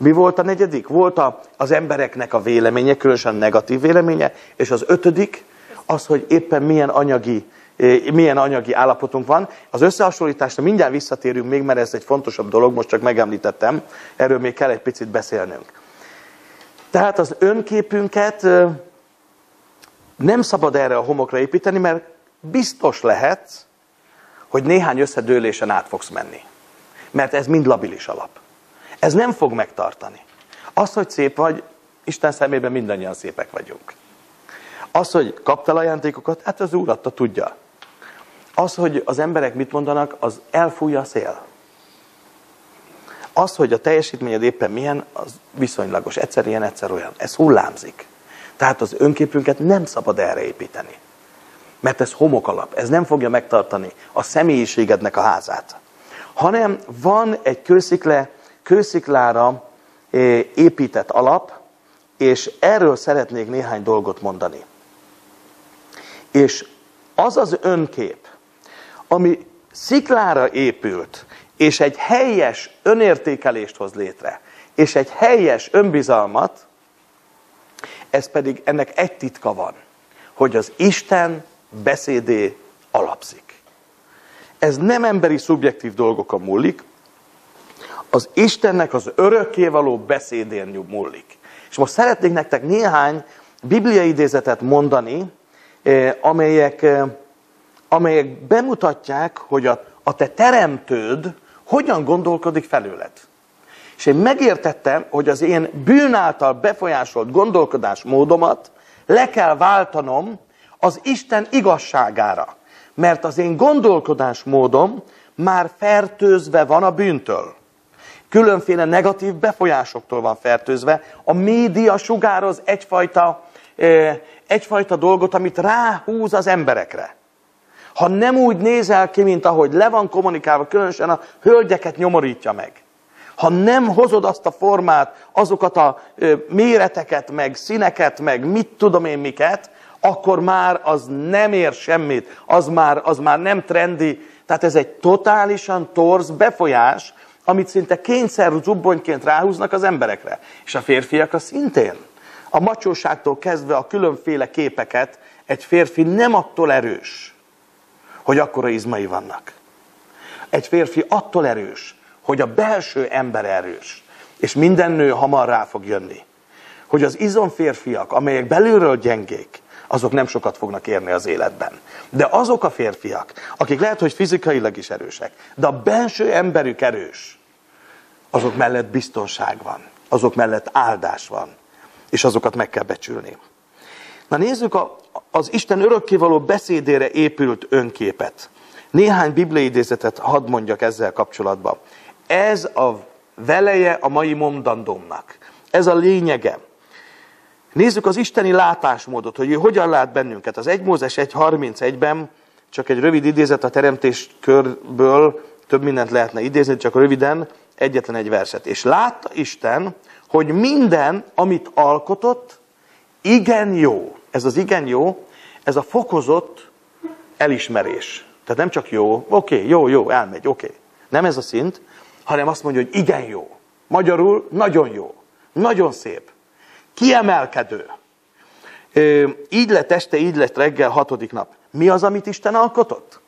Mi volt a negyedik? Volt a, az embereknek a véleménye, különösen negatív véleménye, és az ötödik az, hogy éppen milyen anyagi, eh, milyen anyagi állapotunk van. Az összehasonlításra mindjárt visszatérünk még, mert ez egy fontosabb dolog, most csak megemlítettem, erről még kell egy picit beszélnünk. Tehát az önképünket eh, nem szabad erre a homokra építeni, mert biztos lehet, hogy néhány összedőlésen át fogsz menni. Mert ez mind labilis alap. Ez nem fog megtartani. Az, hogy szép vagy, Isten szemében mindannyian szépek vagyunk. Az, hogy kaptál ajándékokat, hát az Úr adta, tudja. Az, hogy az emberek mit mondanak, az elfújja a szél. Az, hogy a teljesítményed éppen milyen, az viszonylagos. Egyszer ilyen, egyszer olyan. Ez hullámzik. Tehát az önképünket nem szabad erre építeni. Mert ez homokalap, ez nem fogja megtartani a személyiségednek a házát. Hanem van egy kőszikle, kősziklára eh, épített alap, és erről szeretnék néhány dolgot mondani. És az az önkép, ami sziklára épült, és egy helyes önértékelést hoz létre, és egy helyes önbizalmat, ez pedig ennek egy titka van, hogy az Isten beszédé alapszik. Ez nem emberi szubjektív dolgokon múlik, az Istennek az örökkévaló beszédén múlik. És most szeretnék nektek néhány bibliai idézetet mondani, eh, amelyek, eh, amelyek bemutatják, hogy a, a te teremtőd hogyan gondolkodik felőled. És én megértettem, hogy az én bűn által befolyásolt gondolkodásmódomat le kell váltanom az Isten igazságára. Mert az én gondolkodásmódom már fertőzve van a bűntől. Különféle negatív befolyásoktól van fertőzve. A média sugároz egyfajta, egyfajta dolgot, amit ráhúz az emberekre. Ha nem úgy nézel ki, mint ahogy le van kommunikálva, különösen a hölgyeket nyomorítja meg. Ha nem hozod azt a formát, azokat a méreteket, meg színeket, meg mit tudom én miket, akkor már az nem ér semmit, az már, az már nem trendi. Tehát ez egy totálisan torz befolyás, amit szinte kényszer zubbonyként ráhúznak az emberekre. És a férfiak az szintén. A macsóságtól kezdve a különféle képeket egy férfi nem attól erős, hogy akkora izmai vannak. Egy férfi attól erős, hogy a belső ember erős. És minden nő hamar rá fog jönni. Hogy az izomférfiak, amelyek belülről gyengék, azok nem sokat fognak érni az életben. De azok a férfiak, akik lehet, hogy fizikailag is erősek, de a belső emberük erős, azok mellett biztonság van, azok mellett áldás van, és azokat meg kell becsülni. Na nézzük a, az Isten örökkévaló beszédére épült önképet. Néhány bibliai idézetet hadd mondjak ezzel kapcsolatban. Ez a veleje a mai mondandómnak. Ez a lényege. Nézzük az isteni látásmódot, hogy ő hogyan lát bennünket. Az 1 Mózes 1.31-ben, csak egy rövid idézet a teremtés körből, több mindent lehetne idézni, csak röviden, egyetlen egy verset. És látta Isten, hogy minden, amit alkotott, igen jó. Ez az igen jó, ez a fokozott elismerés. Tehát nem csak jó, oké, okay, jó, jó, elmegy, oké. Okay. Nem ez a szint, hanem azt mondja, hogy igen jó. Magyarul nagyon jó. Nagyon szép. Kiemelkedő. Így lett este, így lett reggel, hatodik nap. Mi az, amit Isten alkotott?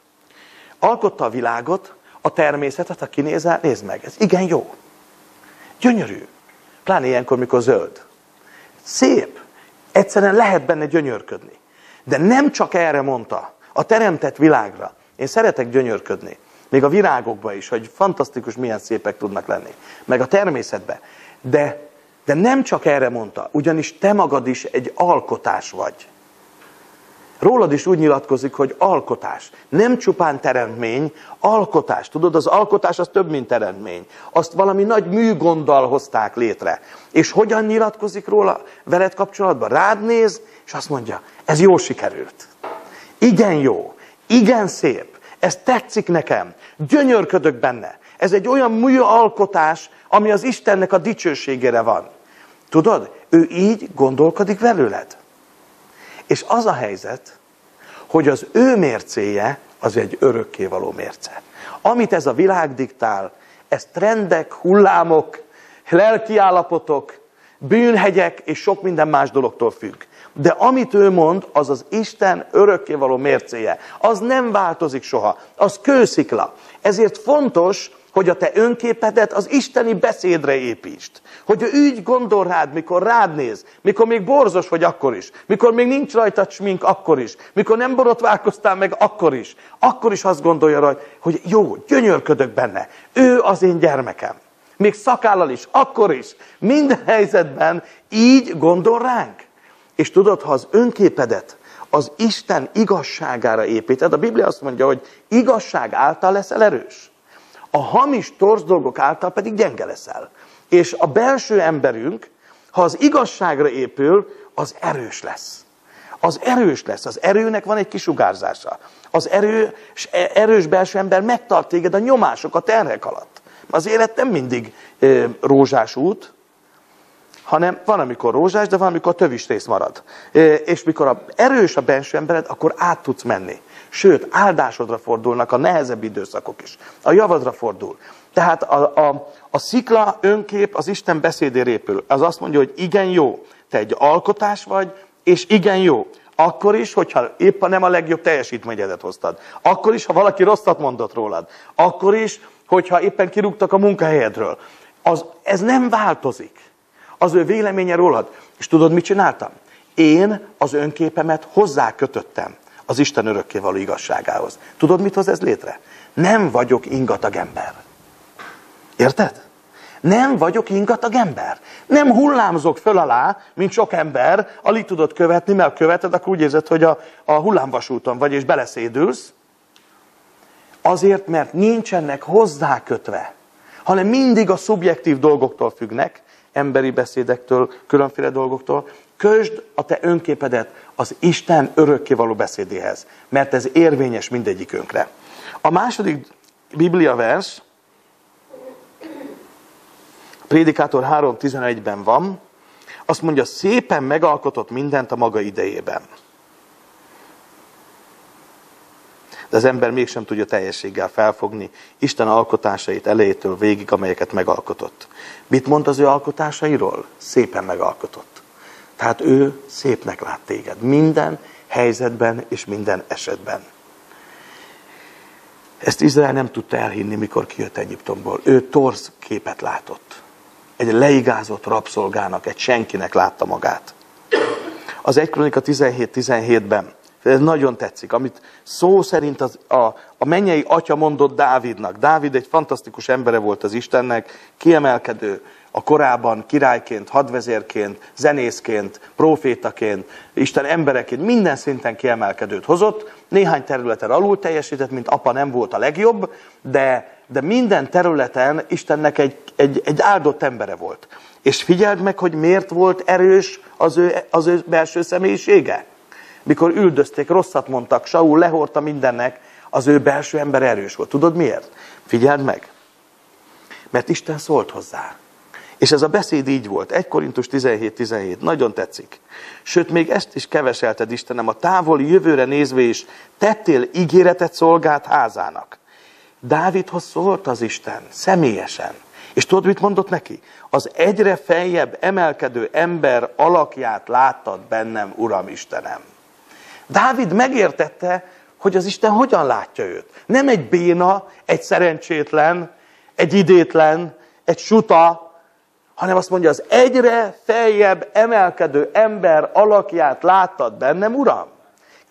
Alkotta a világot, a természetet, ha kinézel, nézd meg, ez igen jó. Gyönyörű. Pláne ilyenkor, mikor zöld. Szép. Egyszerűen lehet benne gyönyörködni. De nem csak erre mondta, a teremtett világra. Én szeretek gyönyörködni. Még a virágokba is, hogy fantasztikus, milyen szépek tudnak lenni. Meg a természetbe. De, de nem csak erre mondta, ugyanis te magad is egy alkotás vagy. Rólad is úgy nyilatkozik, hogy alkotás. Nem csupán teremtmény, alkotás. Tudod, az alkotás az több, mint teremtmény. Azt valami nagy műgonddal hozták létre. És hogyan nyilatkozik róla veled kapcsolatban? Rád néz, és azt mondja, ez jó sikerült. Igen jó, igen szép, ez tetszik nekem, gyönyörködök benne. Ez egy olyan műalkotás, ami az Istennek a dicsőségére van. Tudod, ő így gondolkodik velőled. És az a helyzet, hogy az ő mércéje az egy örökkévaló mérce. Amit ez a világ diktál, ez trendek, hullámok, lelki állapotok, bűnhegyek és sok minden más dologtól függ. De amit ő mond, az az Isten örökkévaló mércéje. Az nem változik soha. Az kőszikla. Ezért fontos, hogy a te önképedet az isteni beszédre építsd. Hogy ő úgy gondol rád, mikor rád néz, mikor még borzos vagy akkor is, mikor még nincs rajta smink akkor is, mikor nem borotválkoztál meg akkor is, akkor is azt gondolja rajta, hogy jó, gyönyörködök benne. Ő az én gyermekem. Még szakállal is, akkor is, minden helyzetben így gondol ránk. És tudod, ha az önképedet az Isten igazságára építed, a Biblia azt mondja, hogy igazság által leszel erős. A hamis torz dolgok által pedig gyenge leszel. És a belső emberünk, ha az igazságra épül, az erős lesz. Az erős lesz. Az erőnek van egy kisugárzása. Az erő, erős belső ember megtart téged a nyomások, a terhek alatt. Az élet nem mindig e, rózsás út, hanem van, amikor rózsás, de van, amikor tövis rész marad. E, és mikor a, erős a belső embered, akkor át tudsz menni. Sőt, áldásodra fordulnak a nehezebb időszakok is. A javadra fordul. Tehát a, a, a szikla önkép az Isten beszédére épül. Az azt mondja, hogy igen jó, te egy alkotás vagy, és igen jó. Akkor is, hogyha éppen nem a legjobb teljesítményedet hoztad. Akkor is, ha valaki rosszat mondott rólad. Akkor is, hogyha éppen kirúgtak a munkahelyedről. Az, ez nem változik. Az ő véleménye rólad. És tudod, mit csináltam? Én az önképemet hozzá kötöttem az Isten örökkévaló igazságához. Tudod, mit hoz ez létre? Nem vagyok ingatag ember. Érted? Nem vagyok ingatag ember. Nem hullámzok föl alá, mint sok ember, alig tudod követni, mert követed, akkor úgy érzed, hogy a, a hullámvasúton vagy, és beleszédülsz. Azért, mert nincsenek hozzákötve, hanem mindig a szubjektív dolgoktól függnek, emberi beszédektől, különféle dolgoktól, Kösd a te önképedet az Isten örökkévaló beszédéhez, mert ez érvényes mindegyikünkre. A második Biblia vers, Prédikátor 3.11-ben van, azt mondja, szépen megalkotott mindent a maga idejében. De az ember mégsem tudja teljességgel felfogni Isten alkotásait elejétől végig, amelyeket megalkotott. Mit mond az ő alkotásairól? Szépen megalkotott. Tehát ő szépnek lát téged. Minden helyzetben és minden esetben. Ezt Izrael nem tudta elhinni, mikor kijött Egyiptomból. Ő torz képet látott. Egy leigázott rabszolgának, egy senkinek látta magát. Az 1 Kronika 17-17-ben, ez nagyon tetszik, amit szó szerint az, a, a mennyei atya mondott Dávidnak. Dávid egy fantasztikus embere volt az Istennek, kiemelkedő, a korában királyként, hadvezérként, zenészként, profétaként, Isten embereként minden szinten kiemelkedőt hozott. Néhány területen alul teljesített, mint apa nem volt a legjobb, de, de minden területen Istennek egy, egy, egy áldott embere volt. És figyeld meg, hogy miért volt erős az ő, az ő belső személyisége. Mikor üldözték, rosszat mondtak, Saul lehordta mindennek, az ő belső ember erős volt. Tudod miért? Figyeld meg. Mert Isten szólt hozzá. És ez a beszéd így volt. 1 Korintus 17-17. Nagyon tetszik. Sőt, még ezt is keveselted, Istenem, a távoli jövőre nézve is tettél ígéretet szolgált házának. Dávidhoz szólt az Isten, személyesen. És tudod, mit mondott neki? Az egyre feljebb emelkedő ember alakját láttad bennem, Uram Istenem. Dávid megértette, hogy az Isten hogyan látja őt. Nem egy béna, egy szerencsétlen, egy idétlen, egy suta, hanem azt mondja, az egyre feljebb emelkedő ember alakját láttad bennem, Uram.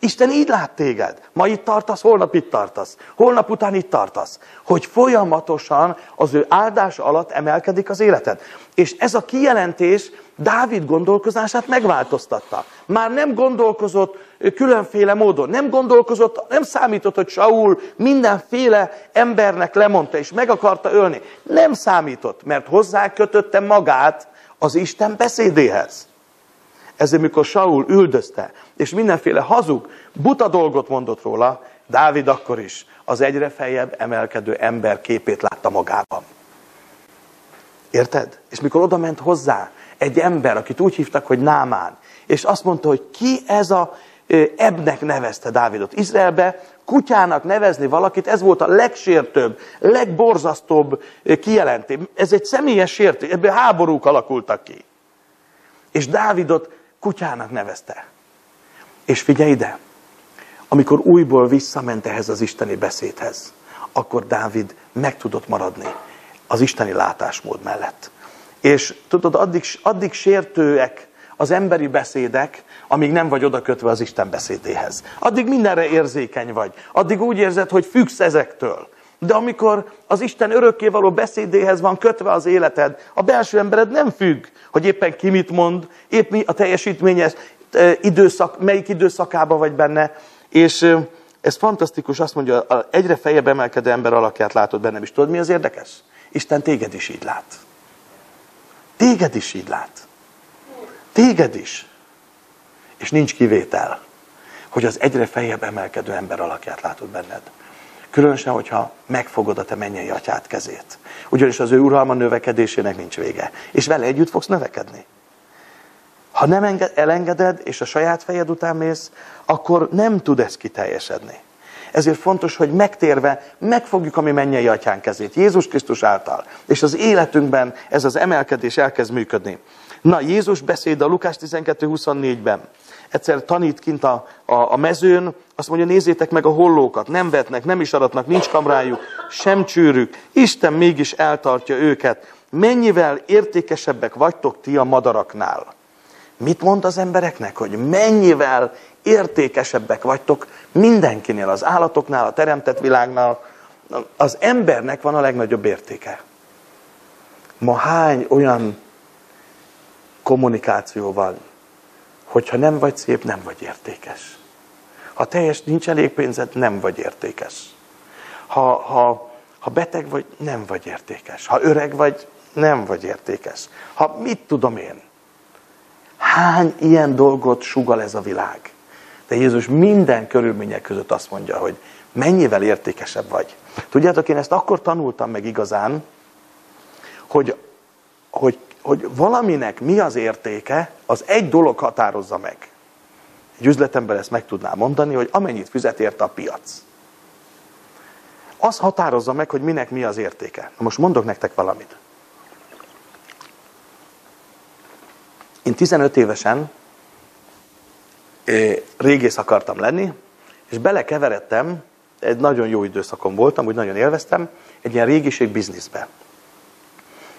Isten így lát téged. Ma itt tartasz, holnap itt tartasz. Holnap után itt tartasz. Hogy folyamatosan az ő áldás alatt emelkedik az életed. És ez a kijelentés Dávid gondolkozását megváltoztatta. Már nem gondolkozott különféle módon, nem gondolkozott, nem számított, hogy Saul mindenféle embernek lemondta és meg akarta ölni. Nem számított, mert hozzá kötötte magát az Isten beszédéhez. Ezért, mikor Saul üldözte, és mindenféle hazug, buta dolgot mondott róla, Dávid akkor is az egyre feljebb emelkedő ember képét látta magában. Érted? És mikor oda ment hozzá egy ember, akit úgy hívtak, hogy Námán, és azt mondta, hogy ki ez a Ebnek nevezte Dávidot. Izraelbe kutyának nevezni valakit, ez volt a legsértőbb, legborzasztóbb kijelentés. Ez egy személyes sértő, ebből háborúk alakultak ki. És Dávidot kutyának nevezte. És figyelj ide, amikor újból visszament ehhez az isteni beszédhez, akkor Dávid meg tudott maradni az isteni látásmód mellett. És tudod, addig, addig sértőek az emberi beszédek, amíg nem vagy oda kötve az Isten beszédéhez. Addig mindenre érzékeny vagy. Addig úgy érzed, hogy függsz ezektől. De amikor az Isten örökkévaló beszédéhez van kötve az életed, a belső embered nem függ, hogy éppen ki mit mond, épp mi a teljesítményes időszak, melyik időszakában vagy benne. És ez fantasztikus, azt mondja, egyre fejebb emelkedő ember alakját látod bennem is. Tudod, mi az érdekes? Isten téged is így lát. Téged is így lát. Téged is. És nincs kivétel, hogy az egyre fejebb emelkedő ember alakját látod benned. Különösen, hogyha megfogod a te mennyei atyát kezét. Ugyanis az ő uralma növekedésének nincs vége. És vele együtt fogsz növekedni. Ha nem elengeded, és a saját fejed után mész, akkor nem tud ez kiteljesedni. Ezért fontos, hogy megtérve megfogjuk a mi mennyei atyán kezét, Jézus Krisztus által. És az életünkben ez az emelkedés elkezd működni. Na, Jézus beszéd a Lukás 12.24-ben. Egyszer tanít kint a, a, a mezőn, azt mondja, nézzétek meg a hollókat, nem vetnek, nem is aratnak, nincs kamrájuk, sem csőrük. Isten mégis eltartja őket. Mennyivel értékesebbek vagytok ti a madaraknál? Mit mond az embereknek, hogy mennyivel értékesebbek vagytok mindenkinél, az állatoknál, a teremtett világnál. Az embernek van a legnagyobb értéke. Ma hány olyan kommunikáció van, hogyha nem vagy szép, nem vagy értékes. Ha teljes, nincs elég pénzed, nem vagy értékes. Ha, ha, ha beteg vagy, nem vagy értékes. Ha öreg vagy, nem vagy értékes. Ha mit tudom én? Hány ilyen dolgot sugal ez a világ? De Jézus minden körülmények között azt mondja, hogy mennyivel értékesebb vagy. Tudjátok, én ezt akkor tanultam meg igazán, hogy, hogy, hogy valaminek mi az értéke, az egy dolog határozza meg. Egy üzletemben ezt meg tudnám mondani, hogy amennyit fizet érte a piac. Az határozza meg, hogy minek mi az értéke. Na most mondok nektek valamit. Én 15 évesen régész akartam lenni, és belekeveredtem, egy nagyon jó időszakon voltam, úgy nagyon élveztem, egy ilyen régiség bizniszbe.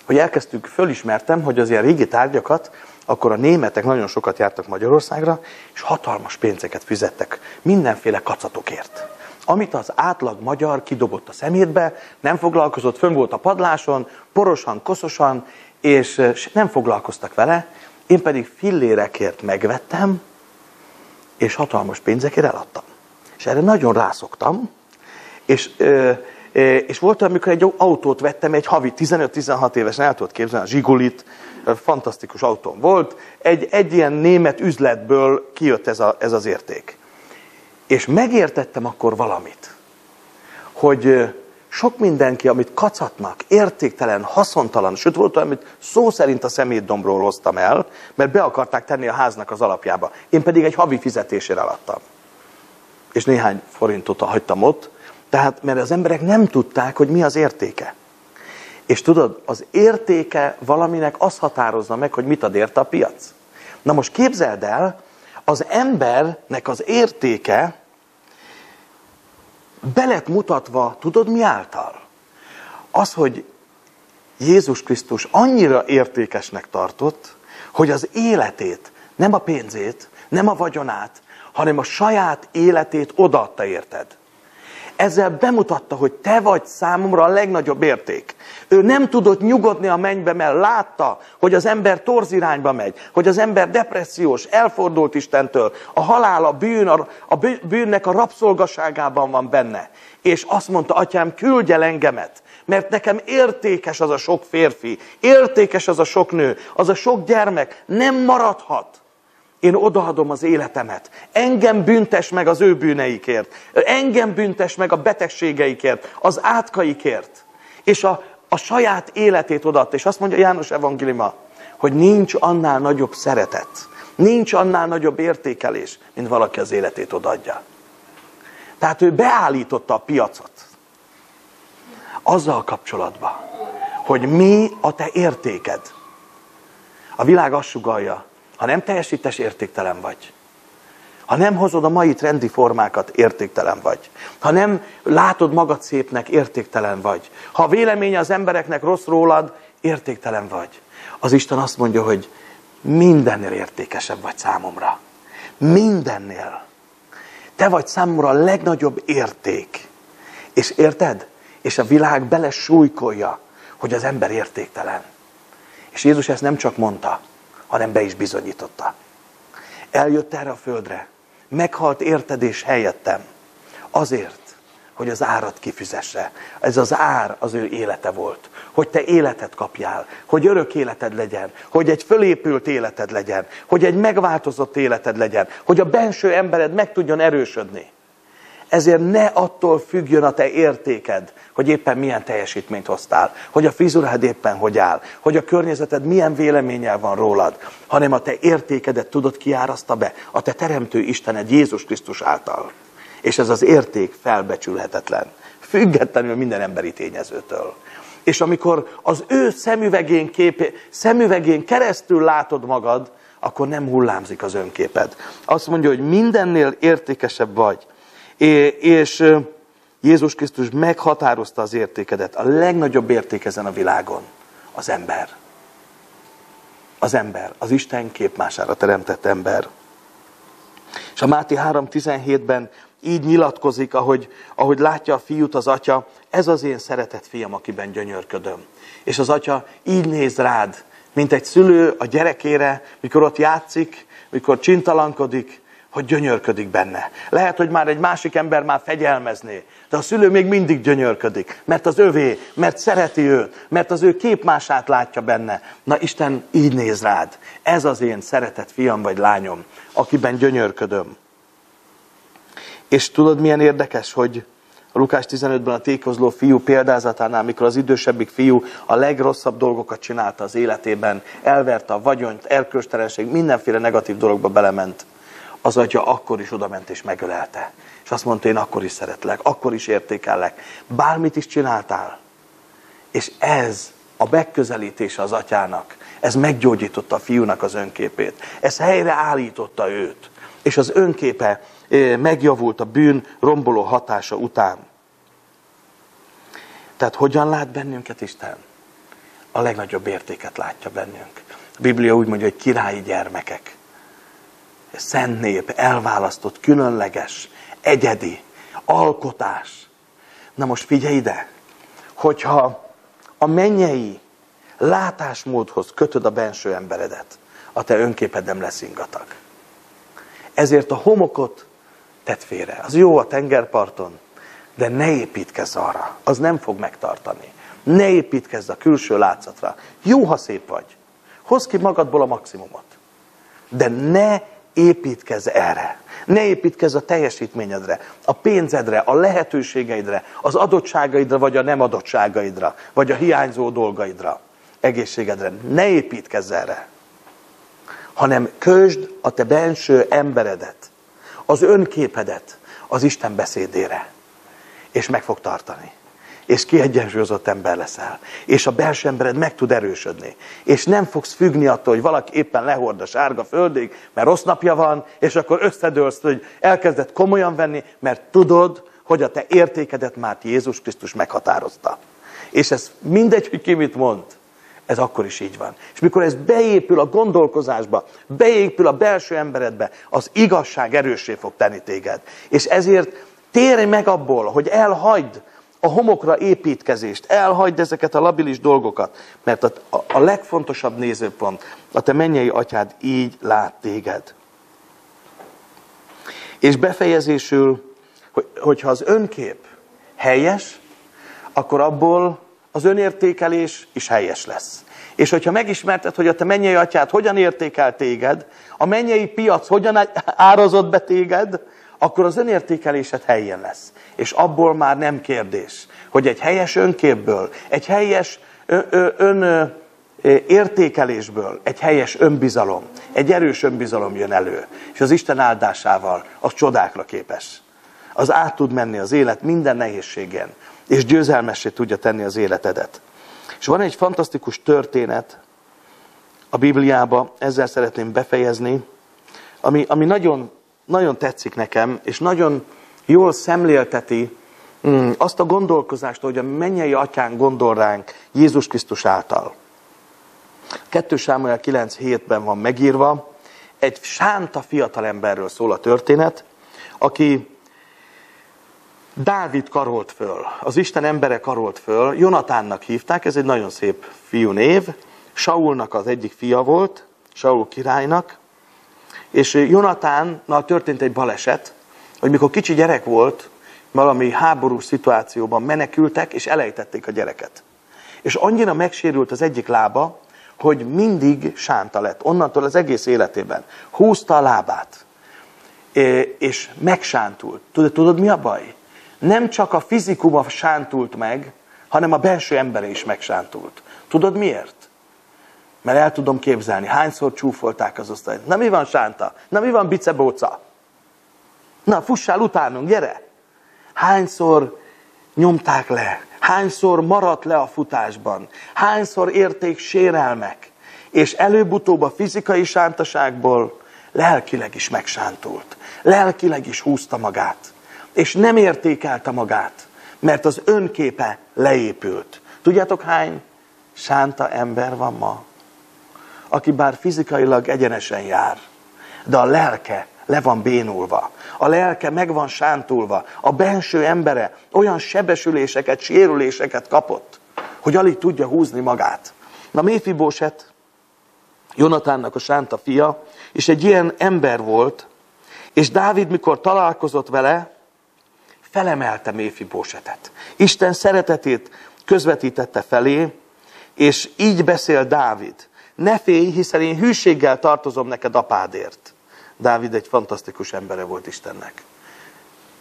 Hogy elkezdtük, fölismertem, hogy az ilyen régi tárgyakat, akkor a németek nagyon sokat jártak Magyarországra, és hatalmas pénzeket fizettek mindenféle kacatokért. Amit az átlag magyar kidobott a szemétbe, nem foglalkozott, fönn volt a padláson, porosan, koszosan, és nem foglalkoztak vele, én pedig fillérekért megvettem, és hatalmas pénzekért eladtam. És erre nagyon rászoktam, és, és volt amikor egy autót vettem, egy havi 15-16 évesen, el tudod képzelni, a Zsigulit, fantasztikus autóm volt, egy, egy ilyen német üzletből kijött ez, a, ez az érték. És megértettem akkor valamit, hogy sok mindenki, amit kacatnak, értéktelen, haszontalan, sőt volt olyan, amit szó szerint a szemétdombról hoztam el, mert be akarták tenni a háznak az alapjába. Én pedig egy havi fizetésére adtam. És néhány forintot hagytam ott, tehát mert az emberek nem tudták, hogy mi az értéke. És tudod, az értéke valaminek az határozza meg, hogy mit ad érte a piac. Na most képzeld el, az embernek az értéke belet mutatva, tudod mi által? Az, hogy Jézus Krisztus annyira értékesnek tartott, hogy az életét, nem a pénzét, nem a vagyonát, hanem a saját életét odaadta érted ezzel bemutatta, hogy te vagy számomra a legnagyobb érték. Ő nem tudott nyugodni a mennybe, mert látta, hogy az ember torz irányba megy, hogy az ember depressziós, elfordult Istentől, a halál, a bűn, a, bűnnek a rabszolgaságában van benne. És azt mondta, atyám, küldj el engemet, mert nekem értékes az a sok férfi, értékes az a sok nő, az a sok gyermek, nem maradhat. Én odaadom az életemet. Engem büntes meg az ő bűneikért. Engem büntes meg a betegségeikért, az átkaikért. És a, a saját életét odaadta. És azt mondja János evangéliuma, hogy nincs annál nagyobb szeretet, Nincs annál nagyobb értékelés, mint valaki az életét odaadja. Tehát ő beállította a piacot azzal kapcsolatban, hogy mi a te értéked. A világ azt sugalja, ha nem teljesítes, értéktelen vagy. Ha nem hozod a mai trendi formákat, értéktelen vagy. Ha nem látod magad szépnek, értéktelen vagy. Ha a véleménye az embereknek rossz rólad, értéktelen vagy. Az Isten azt mondja, hogy mindennél értékesebb vagy számomra. Mindennél. Te vagy számomra a legnagyobb érték. És érted? És a világ bele súlykolja, hogy az ember értéktelen. És Jézus ezt nem csak mondta, hanem be is bizonyította. Eljött erre a földre, meghalt érted és helyettem. Azért, hogy az árat kifizesse. Ez az ár az ő élete volt. Hogy te életet kapjál, hogy örök életed legyen, hogy egy fölépült életed legyen, hogy egy megváltozott életed legyen, hogy a benső embered meg tudjon erősödni. Ezért ne attól függjön a te értéked, hogy éppen milyen teljesítményt hoztál, hogy a frizurád éppen hogy áll, hogy a környezeted milyen véleménnyel van rólad, hanem a te értékedet tudod kiáraszta be, a te teremtő Istened Jézus Krisztus által. És ez az érték felbecsülhetetlen, függetlenül minden emberi tényezőtől. És amikor az ő szemüvegén, kép, szemüvegén keresztül látod magad, akkor nem hullámzik az önképed. Azt mondja, hogy mindennél értékesebb vagy. És Jézus Krisztus meghatározta az értékedet. A legnagyobb érték ezen a világon az ember. Az ember, az Isten képmására teremtett ember. És a Máté 3.17-ben így nyilatkozik, ahogy, ahogy látja a fiút az atya, ez az én szeretett fiam, akiben gyönyörködöm. És az atya így néz rád, mint egy szülő a gyerekére, mikor ott játszik, mikor csintalankodik, hogy gyönyörködik benne. Lehet, hogy már egy másik ember már fegyelmezné, de a szülő még mindig gyönyörködik, mert az övé, mert szereti őt, mert az ő képmását látja benne. Na Isten így néz rád. Ez az én szeretett fiam vagy lányom, akiben gyönyörködöm. És tudod, milyen érdekes, hogy a Lukás 15-ben a tékozló fiú példázatánál, mikor az idősebbik fiú a legrosszabb dolgokat csinálta az életében, elverte a vagyont, erkölcstelenség, mindenféle negatív dologba belement az atya akkor is odament és megölelte. És azt mondta, én akkor is szeretlek, akkor is értékellek. Bármit is csináltál. És ez a megközelítése az atyának, ez meggyógyította a fiúnak az önképét. Ez helyreállította őt. És az önképe eh, megjavult a bűn romboló hatása után. Tehát hogyan lát bennünket Isten? A legnagyobb értéket látja bennünk. A Biblia úgy mondja, hogy királyi gyermekek szent nép, elválasztott, különleges, egyedi, alkotás. Na most figyelj ide, hogyha a mennyei látásmódhoz kötöd a benső emberedet, a te önképed nem lesz ingatag. Ezért a homokot tedd félre. Az jó a tengerparton, de ne építkezz arra, az nem fog megtartani. Ne építkezz a külső látszatra. Jó, ha szép vagy. Hozz ki magadból a maximumot. De ne építkezz erre. Ne építkezz a teljesítményedre, a pénzedre, a lehetőségeidre, az adottságaidra, vagy a nem adottságaidra, vagy a hiányzó dolgaidra, egészségedre. Ne építkezz erre, hanem közd a te benső emberedet, az önképedet az Isten beszédére, és meg fog tartani és kiegyensúlyozott ember leszel. És a belső embered meg tud erősödni. És nem fogsz függni attól, hogy valaki éppen lehord a sárga földig, mert rossz napja van, és akkor összedőlsz, hogy elkezdett komolyan venni, mert tudod, hogy a te értékedet már Jézus Krisztus meghatározta. És ez mindegy, hogy ki mit mond, ez akkor is így van. És mikor ez beépül a gondolkozásba, beépül a belső emberedbe, az igazság erőssé fog tenni téged. És ezért térj meg abból, hogy elhagyd a homokra építkezést, elhagyd ezeket a labilis dolgokat, mert a, a, legfontosabb nézőpont, a te mennyei atyád így lát téged. És befejezésül, hogy, hogyha az önkép helyes, akkor abból az önértékelés is helyes lesz. És hogyha megismerted, hogy a te mennyei atyád hogyan értékel téged, a mennyei piac hogyan árazott be téged, akkor az önértékelésed helyén lesz. És abból már nem kérdés, hogy egy helyes önképből, egy helyes ön, ön értékelésből egy helyes önbizalom, egy erős önbizalom jön elő, és az Isten áldásával az csodákra képes. Az át tud menni az élet minden nehézségen, és győzelmessé tudja tenni az életedet. És van egy fantasztikus történet a Bibliába, ezzel szeretném befejezni, ami, ami nagyon, nagyon tetszik nekem, és nagyon jól szemlélteti mm, azt a gondolkozást, hogy a mennyei atyán gondol ránk Jézus Krisztus által. 2 Sámuel 9.7-ben van megírva, egy sánta fiatalemberről szól a történet, aki Dávid karolt föl, az Isten embere karolt föl, Jonatánnak hívták, ez egy nagyon szép fiú név, Saulnak az egyik fia volt, Saul királynak, és Jonatánnal történt egy baleset, hogy mikor kicsi gyerek volt, valami háborús szituációban menekültek, és elejtették a gyereket. És annyira megsérült az egyik lába, hogy mindig sánta lett. Onnantól az egész életében. Húzta a lábát. És megsántult. Tudod, tudod mi a baj? Nem csak a fizikuma sántult meg, hanem a belső embere is megsántult. Tudod miért? Mert el tudom képzelni, hányszor csúfolták az osztályt. Na mi van Sánta? Na mi van Bicebóca? Na fussál utánunk, gyere! Hányszor nyomták le, hányszor maradt le a futásban, hányszor érték sérelmek, és előbb-utóbb a fizikai sántaságból lelkileg is megsántult, lelkileg is húzta magát, és nem értékelte magát, mert az önképe leépült. Tudjátok hány sánta ember van ma? Aki bár fizikailag egyenesen jár, de a lelke le van bénulva. A lelke meg van sántulva. A belső embere olyan sebesüléseket, sérüléseket kapott, hogy alig tudja húzni magát. Na Méfibóset, Jonatánnak a sánta fia, és egy ilyen ember volt, és Dávid, mikor találkozott vele, felemelte Méfibósetet. Isten szeretetét közvetítette felé, és így beszél Dávid. Ne félj, hiszen én hűséggel tartozom neked apádért. Dávid egy fantasztikus embere volt Istennek.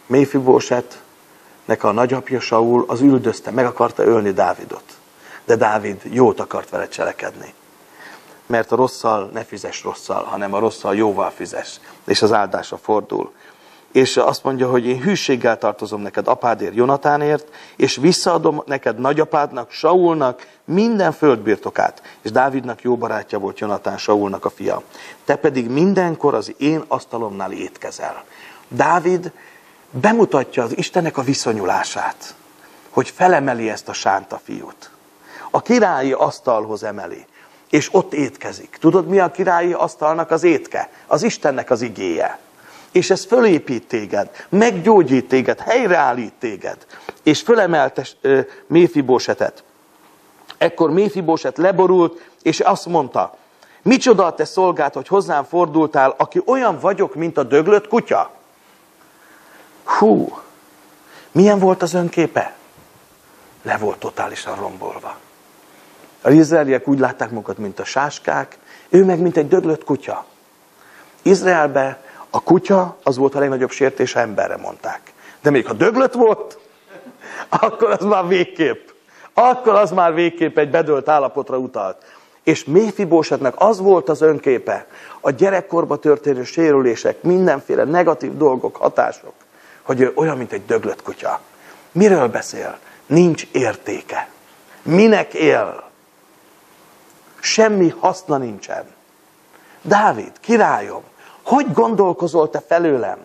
Méfibósetnek a nagyapja Saul az üldözte, meg akarta ölni Dávidot. De Dávid jót akart vele cselekedni. Mert a rosszal ne fizes rosszal, hanem a rosszal jóval fizes. És az áldása fordul. És azt mondja, hogy én hűséggel tartozom neked apádért, Jonatánért, és visszaadom neked nagyapádnak, Saulnak minden földbirtokát. És Dávidnak jó barátja volt Jonatán, Saulnak a fia. Te pedig mindenkor az én asztalomnál étkezel. Dávid bemutatja az Istennek a viszonyulását, hogy felemeli ezt a sánta fiút. A királyi asztalhoz emeli, és ott étkezik. Tudod, mi a királyi asztalnak az étke? Az Istennek az igéje. És ez fölépít téged, meggyógyít téged, helyreállít téged, és fölemelte Méfibósetet. Ekkor Méfibóset leborult, és azt mondta, micsoda a te szolgált, hogy hozzám fordultál, aki olyan vagyok, mint a döglött kutya? Hú, milyen volt az önképe? Le volt totálisan rombolva. Az izraeliek úgy látták magukat, mint a sáskák, ő meg, mint egy döglött kutya. Izraelbe a kutya az volt a legnagyobb sértés, emberre mondták. De még ha döglött volt, akkor az már végképp. Akkor az már végképp egy bedölt állapotra utalt. És Méfibósetnek az volt az önképe, a gyerekkorba történő sérülések, mindenféle negatív dolgok, hatások, hogy ő olyan, mint egy döglött kutya. Miről beszél? Nincs értéke. Minek él? Semmi haszna nincsen. Dávid, királyom, hogy gondolkozol te felőlem?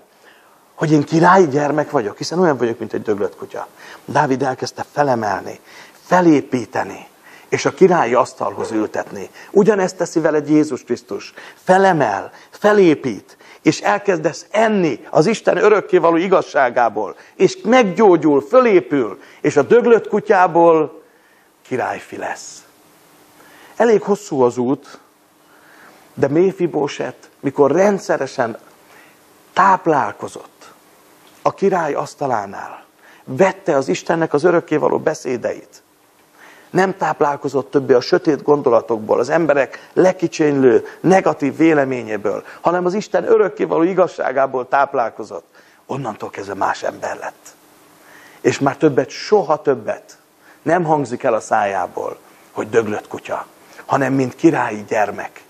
Hogy én királyi gyermek vagyok, hiszen olyan vagyok, mint egy döglött kutya. Dávid elkezdte felemelni, felépíteni, és a királyi asztalhoz ültetni. Ugyanezt teszi veled Jézus Krisztus. Felemel, felépít, és elkezdesz enni az Isten örökkévaló igazságából, és meggyógyul, fölépül, és a döglött kutyából királyfi lesz. Elég hosszú az út, de Méfibóset, mikor rendszeresen táplálkozott a király asztalánál, vette az Istennek az örökkévaló beszédeit, nem táplálkozott többé a sötét gondolatokból, az emberek lekicsinylő, negatív véleményéből, hanem az Isten örökkévaló igazságából táplálkozott. Onnantól kezdve más ember lett. És már többet, soha többet nem hangzik el a szájából, hogy döglött kutya hanem mint királyi gyermek,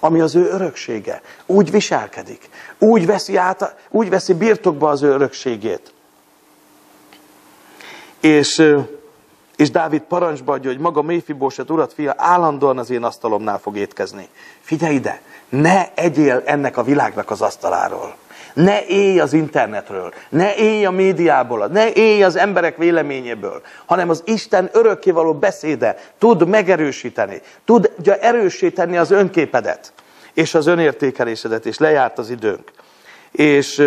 ami az ő öröksége. Úgy viselkedik, úgy veszi, át, úgy veszi birtokba az ő örökségét. És, és Dávid parancsba adja, hogy maga Méfibóset urat fia állandóan az én asztalomnál fog étkezni. Figyelj ide, ne egyél ennek a világnak az asztaláról. Ne élj az internetről, ne élj a médiából, ne élj az emberek véleményéből, hanem az Isten örökkévaló beszéde tud megerősíteni, tudja erősíteni az önképedet és az önértékelésedet, és lejárt az időnk. És,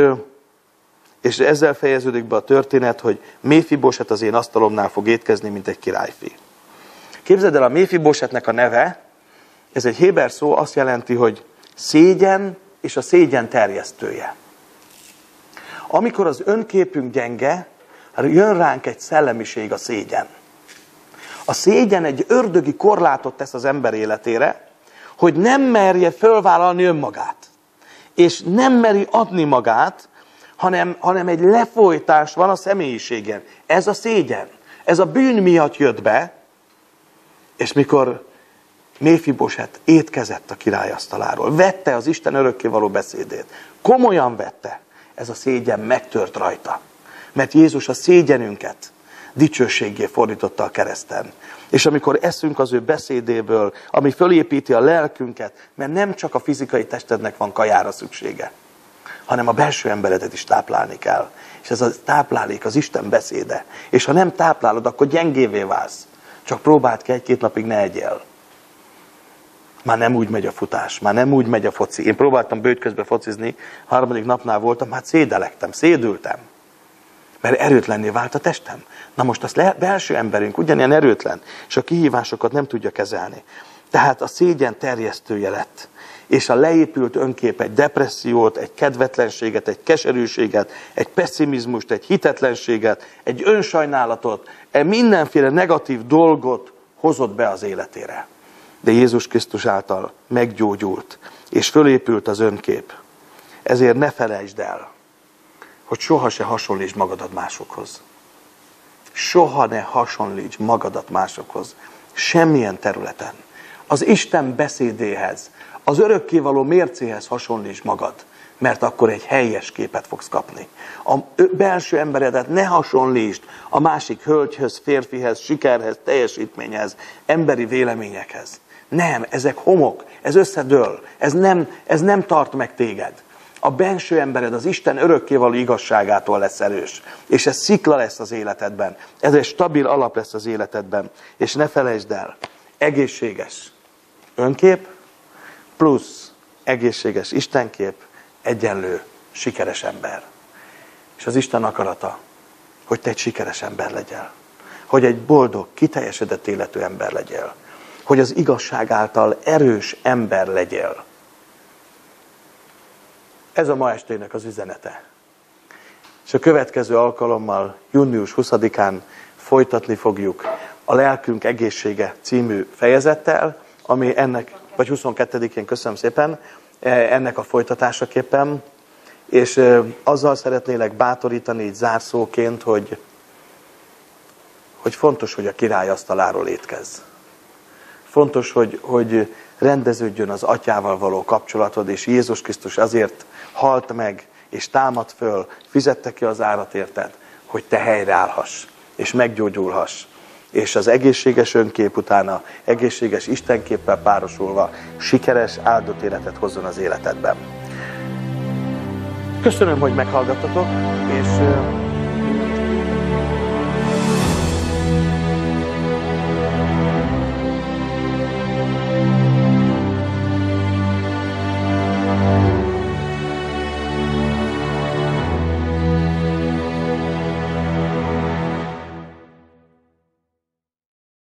és ezzel fejeződik be a történet, hogy Méfiboset az én asztalomnál fog étkezni, mint egy királyfi. Képzeld el, a Méfibosetnek a neve, ez egy héber szó, azt jelenti, hogy szégyen és a szégyen terjesztője. Amikor az önképünk gyenge, jön ránk egy szellemiség, a szégyen. A szégyen egy ördögi korlátot tesz az ember életére, hogy nem merje fölvállalni önmagát. És nem meri adni magát, hanem, hanem egy lefolytás van a személyiségen. Ez a szégyen. Ez a bűn miatt jött be, és mikor Méfiboset étkezett a királyasztaláról, vette az Isten örökkévaló beszédét, komolyan vette, ez a szégyen megtört rajta. Mert Jézus a szégyenünket dicsőségé fordította a kereszten. És amikor eszünk az ő beszédéből, ami fölépíti a lelkünket, mert nem csak a fizikai testednek van kajára szüksége, hanem a belső emberedet is táplálni kell. És ez a táplálék az Isten beszéde. És ha nem táplálod, akkor gyengévé válsz. Csak próbáld ki egy-két napig ne egyél. Már nem úgy megy a futás, már nem úgy megy a foci. Én próbáltam bőt közben focizni, harmadik napnál voltam, hát szédelektem, szédültem. Mert erőtlenné vált a testem. Na most az le, belső emberünk ugyanilyen erőtlen, és a kihívásokat nem tudja kezelni. Tehát a szégyen terjesztője lett. És a leépült önkép egy depressziót, egy kedvetlenséget, egy keserűséget, egy pessimizmust, egy hitetlenséget, egy önsajnálatot, egy mindenféle negatív dolgot hozott be az életére de Jézus Krisztus által meggyógyult, és fölépült az önkép. Ezért ne felejtsd el, hogy soha se hasonlítsd magadat másokhoz. Soha ne hasonlíts magadat másokhoz. Semmilyen területen. Az Isten beszédéhez, az örökkévaló mércéhez hasonlíts magad, mert akkor egy helyes képet fogsz kapni. A belső emberedet ne hasonlítsd a másik hölgyhöz, férfihez, sikerhez, teljesítményhez, emberi véleményekhez. Nem, ezek homok, ez összedől, ez nem, ez nem tart meg téged. A benső embered az Isten örökkévaló igazságától lesz erős. És ez szikla lesz az életedben. Ez egy stabil alap lesz az életedben. És ne felejtsd el, egészséges önkép plusz egészséges Istenkép egyenlő sikeres ember. És az Isten akarata, hogy te egy sikeres ember legyél. Hogy egy boldog, kiteljesedett életű ember legyél hogy az igazság által erős ember legyél. Ez a ma estének az üzenete. És a következő alkalommal, június 20-án folytatni fogjuk a Lelkünk egészsége című fejezettel, ami ennek, vagy 22-én, köszönöm szépen, e, ennek a folytatásaképpen, és e, azzal szeretnélek bátorítani így zárszóként, hogy, hogy fontos, hogy a király asztaláról étkezz. Fontos, hogy, hogy rendeződjön az atyával való kapcsolatod, és Jézus Krisztus azért halt meg, és támad föl, fizette ki az árat érted, hogy te helyreállhass, és meggyógyulhass. És az egészséges önkép utána, egészséges Istenképpel párosulva, sikeres, áldott életet hozzon az életedben. Köszönöm, hogy meghallgattatok, és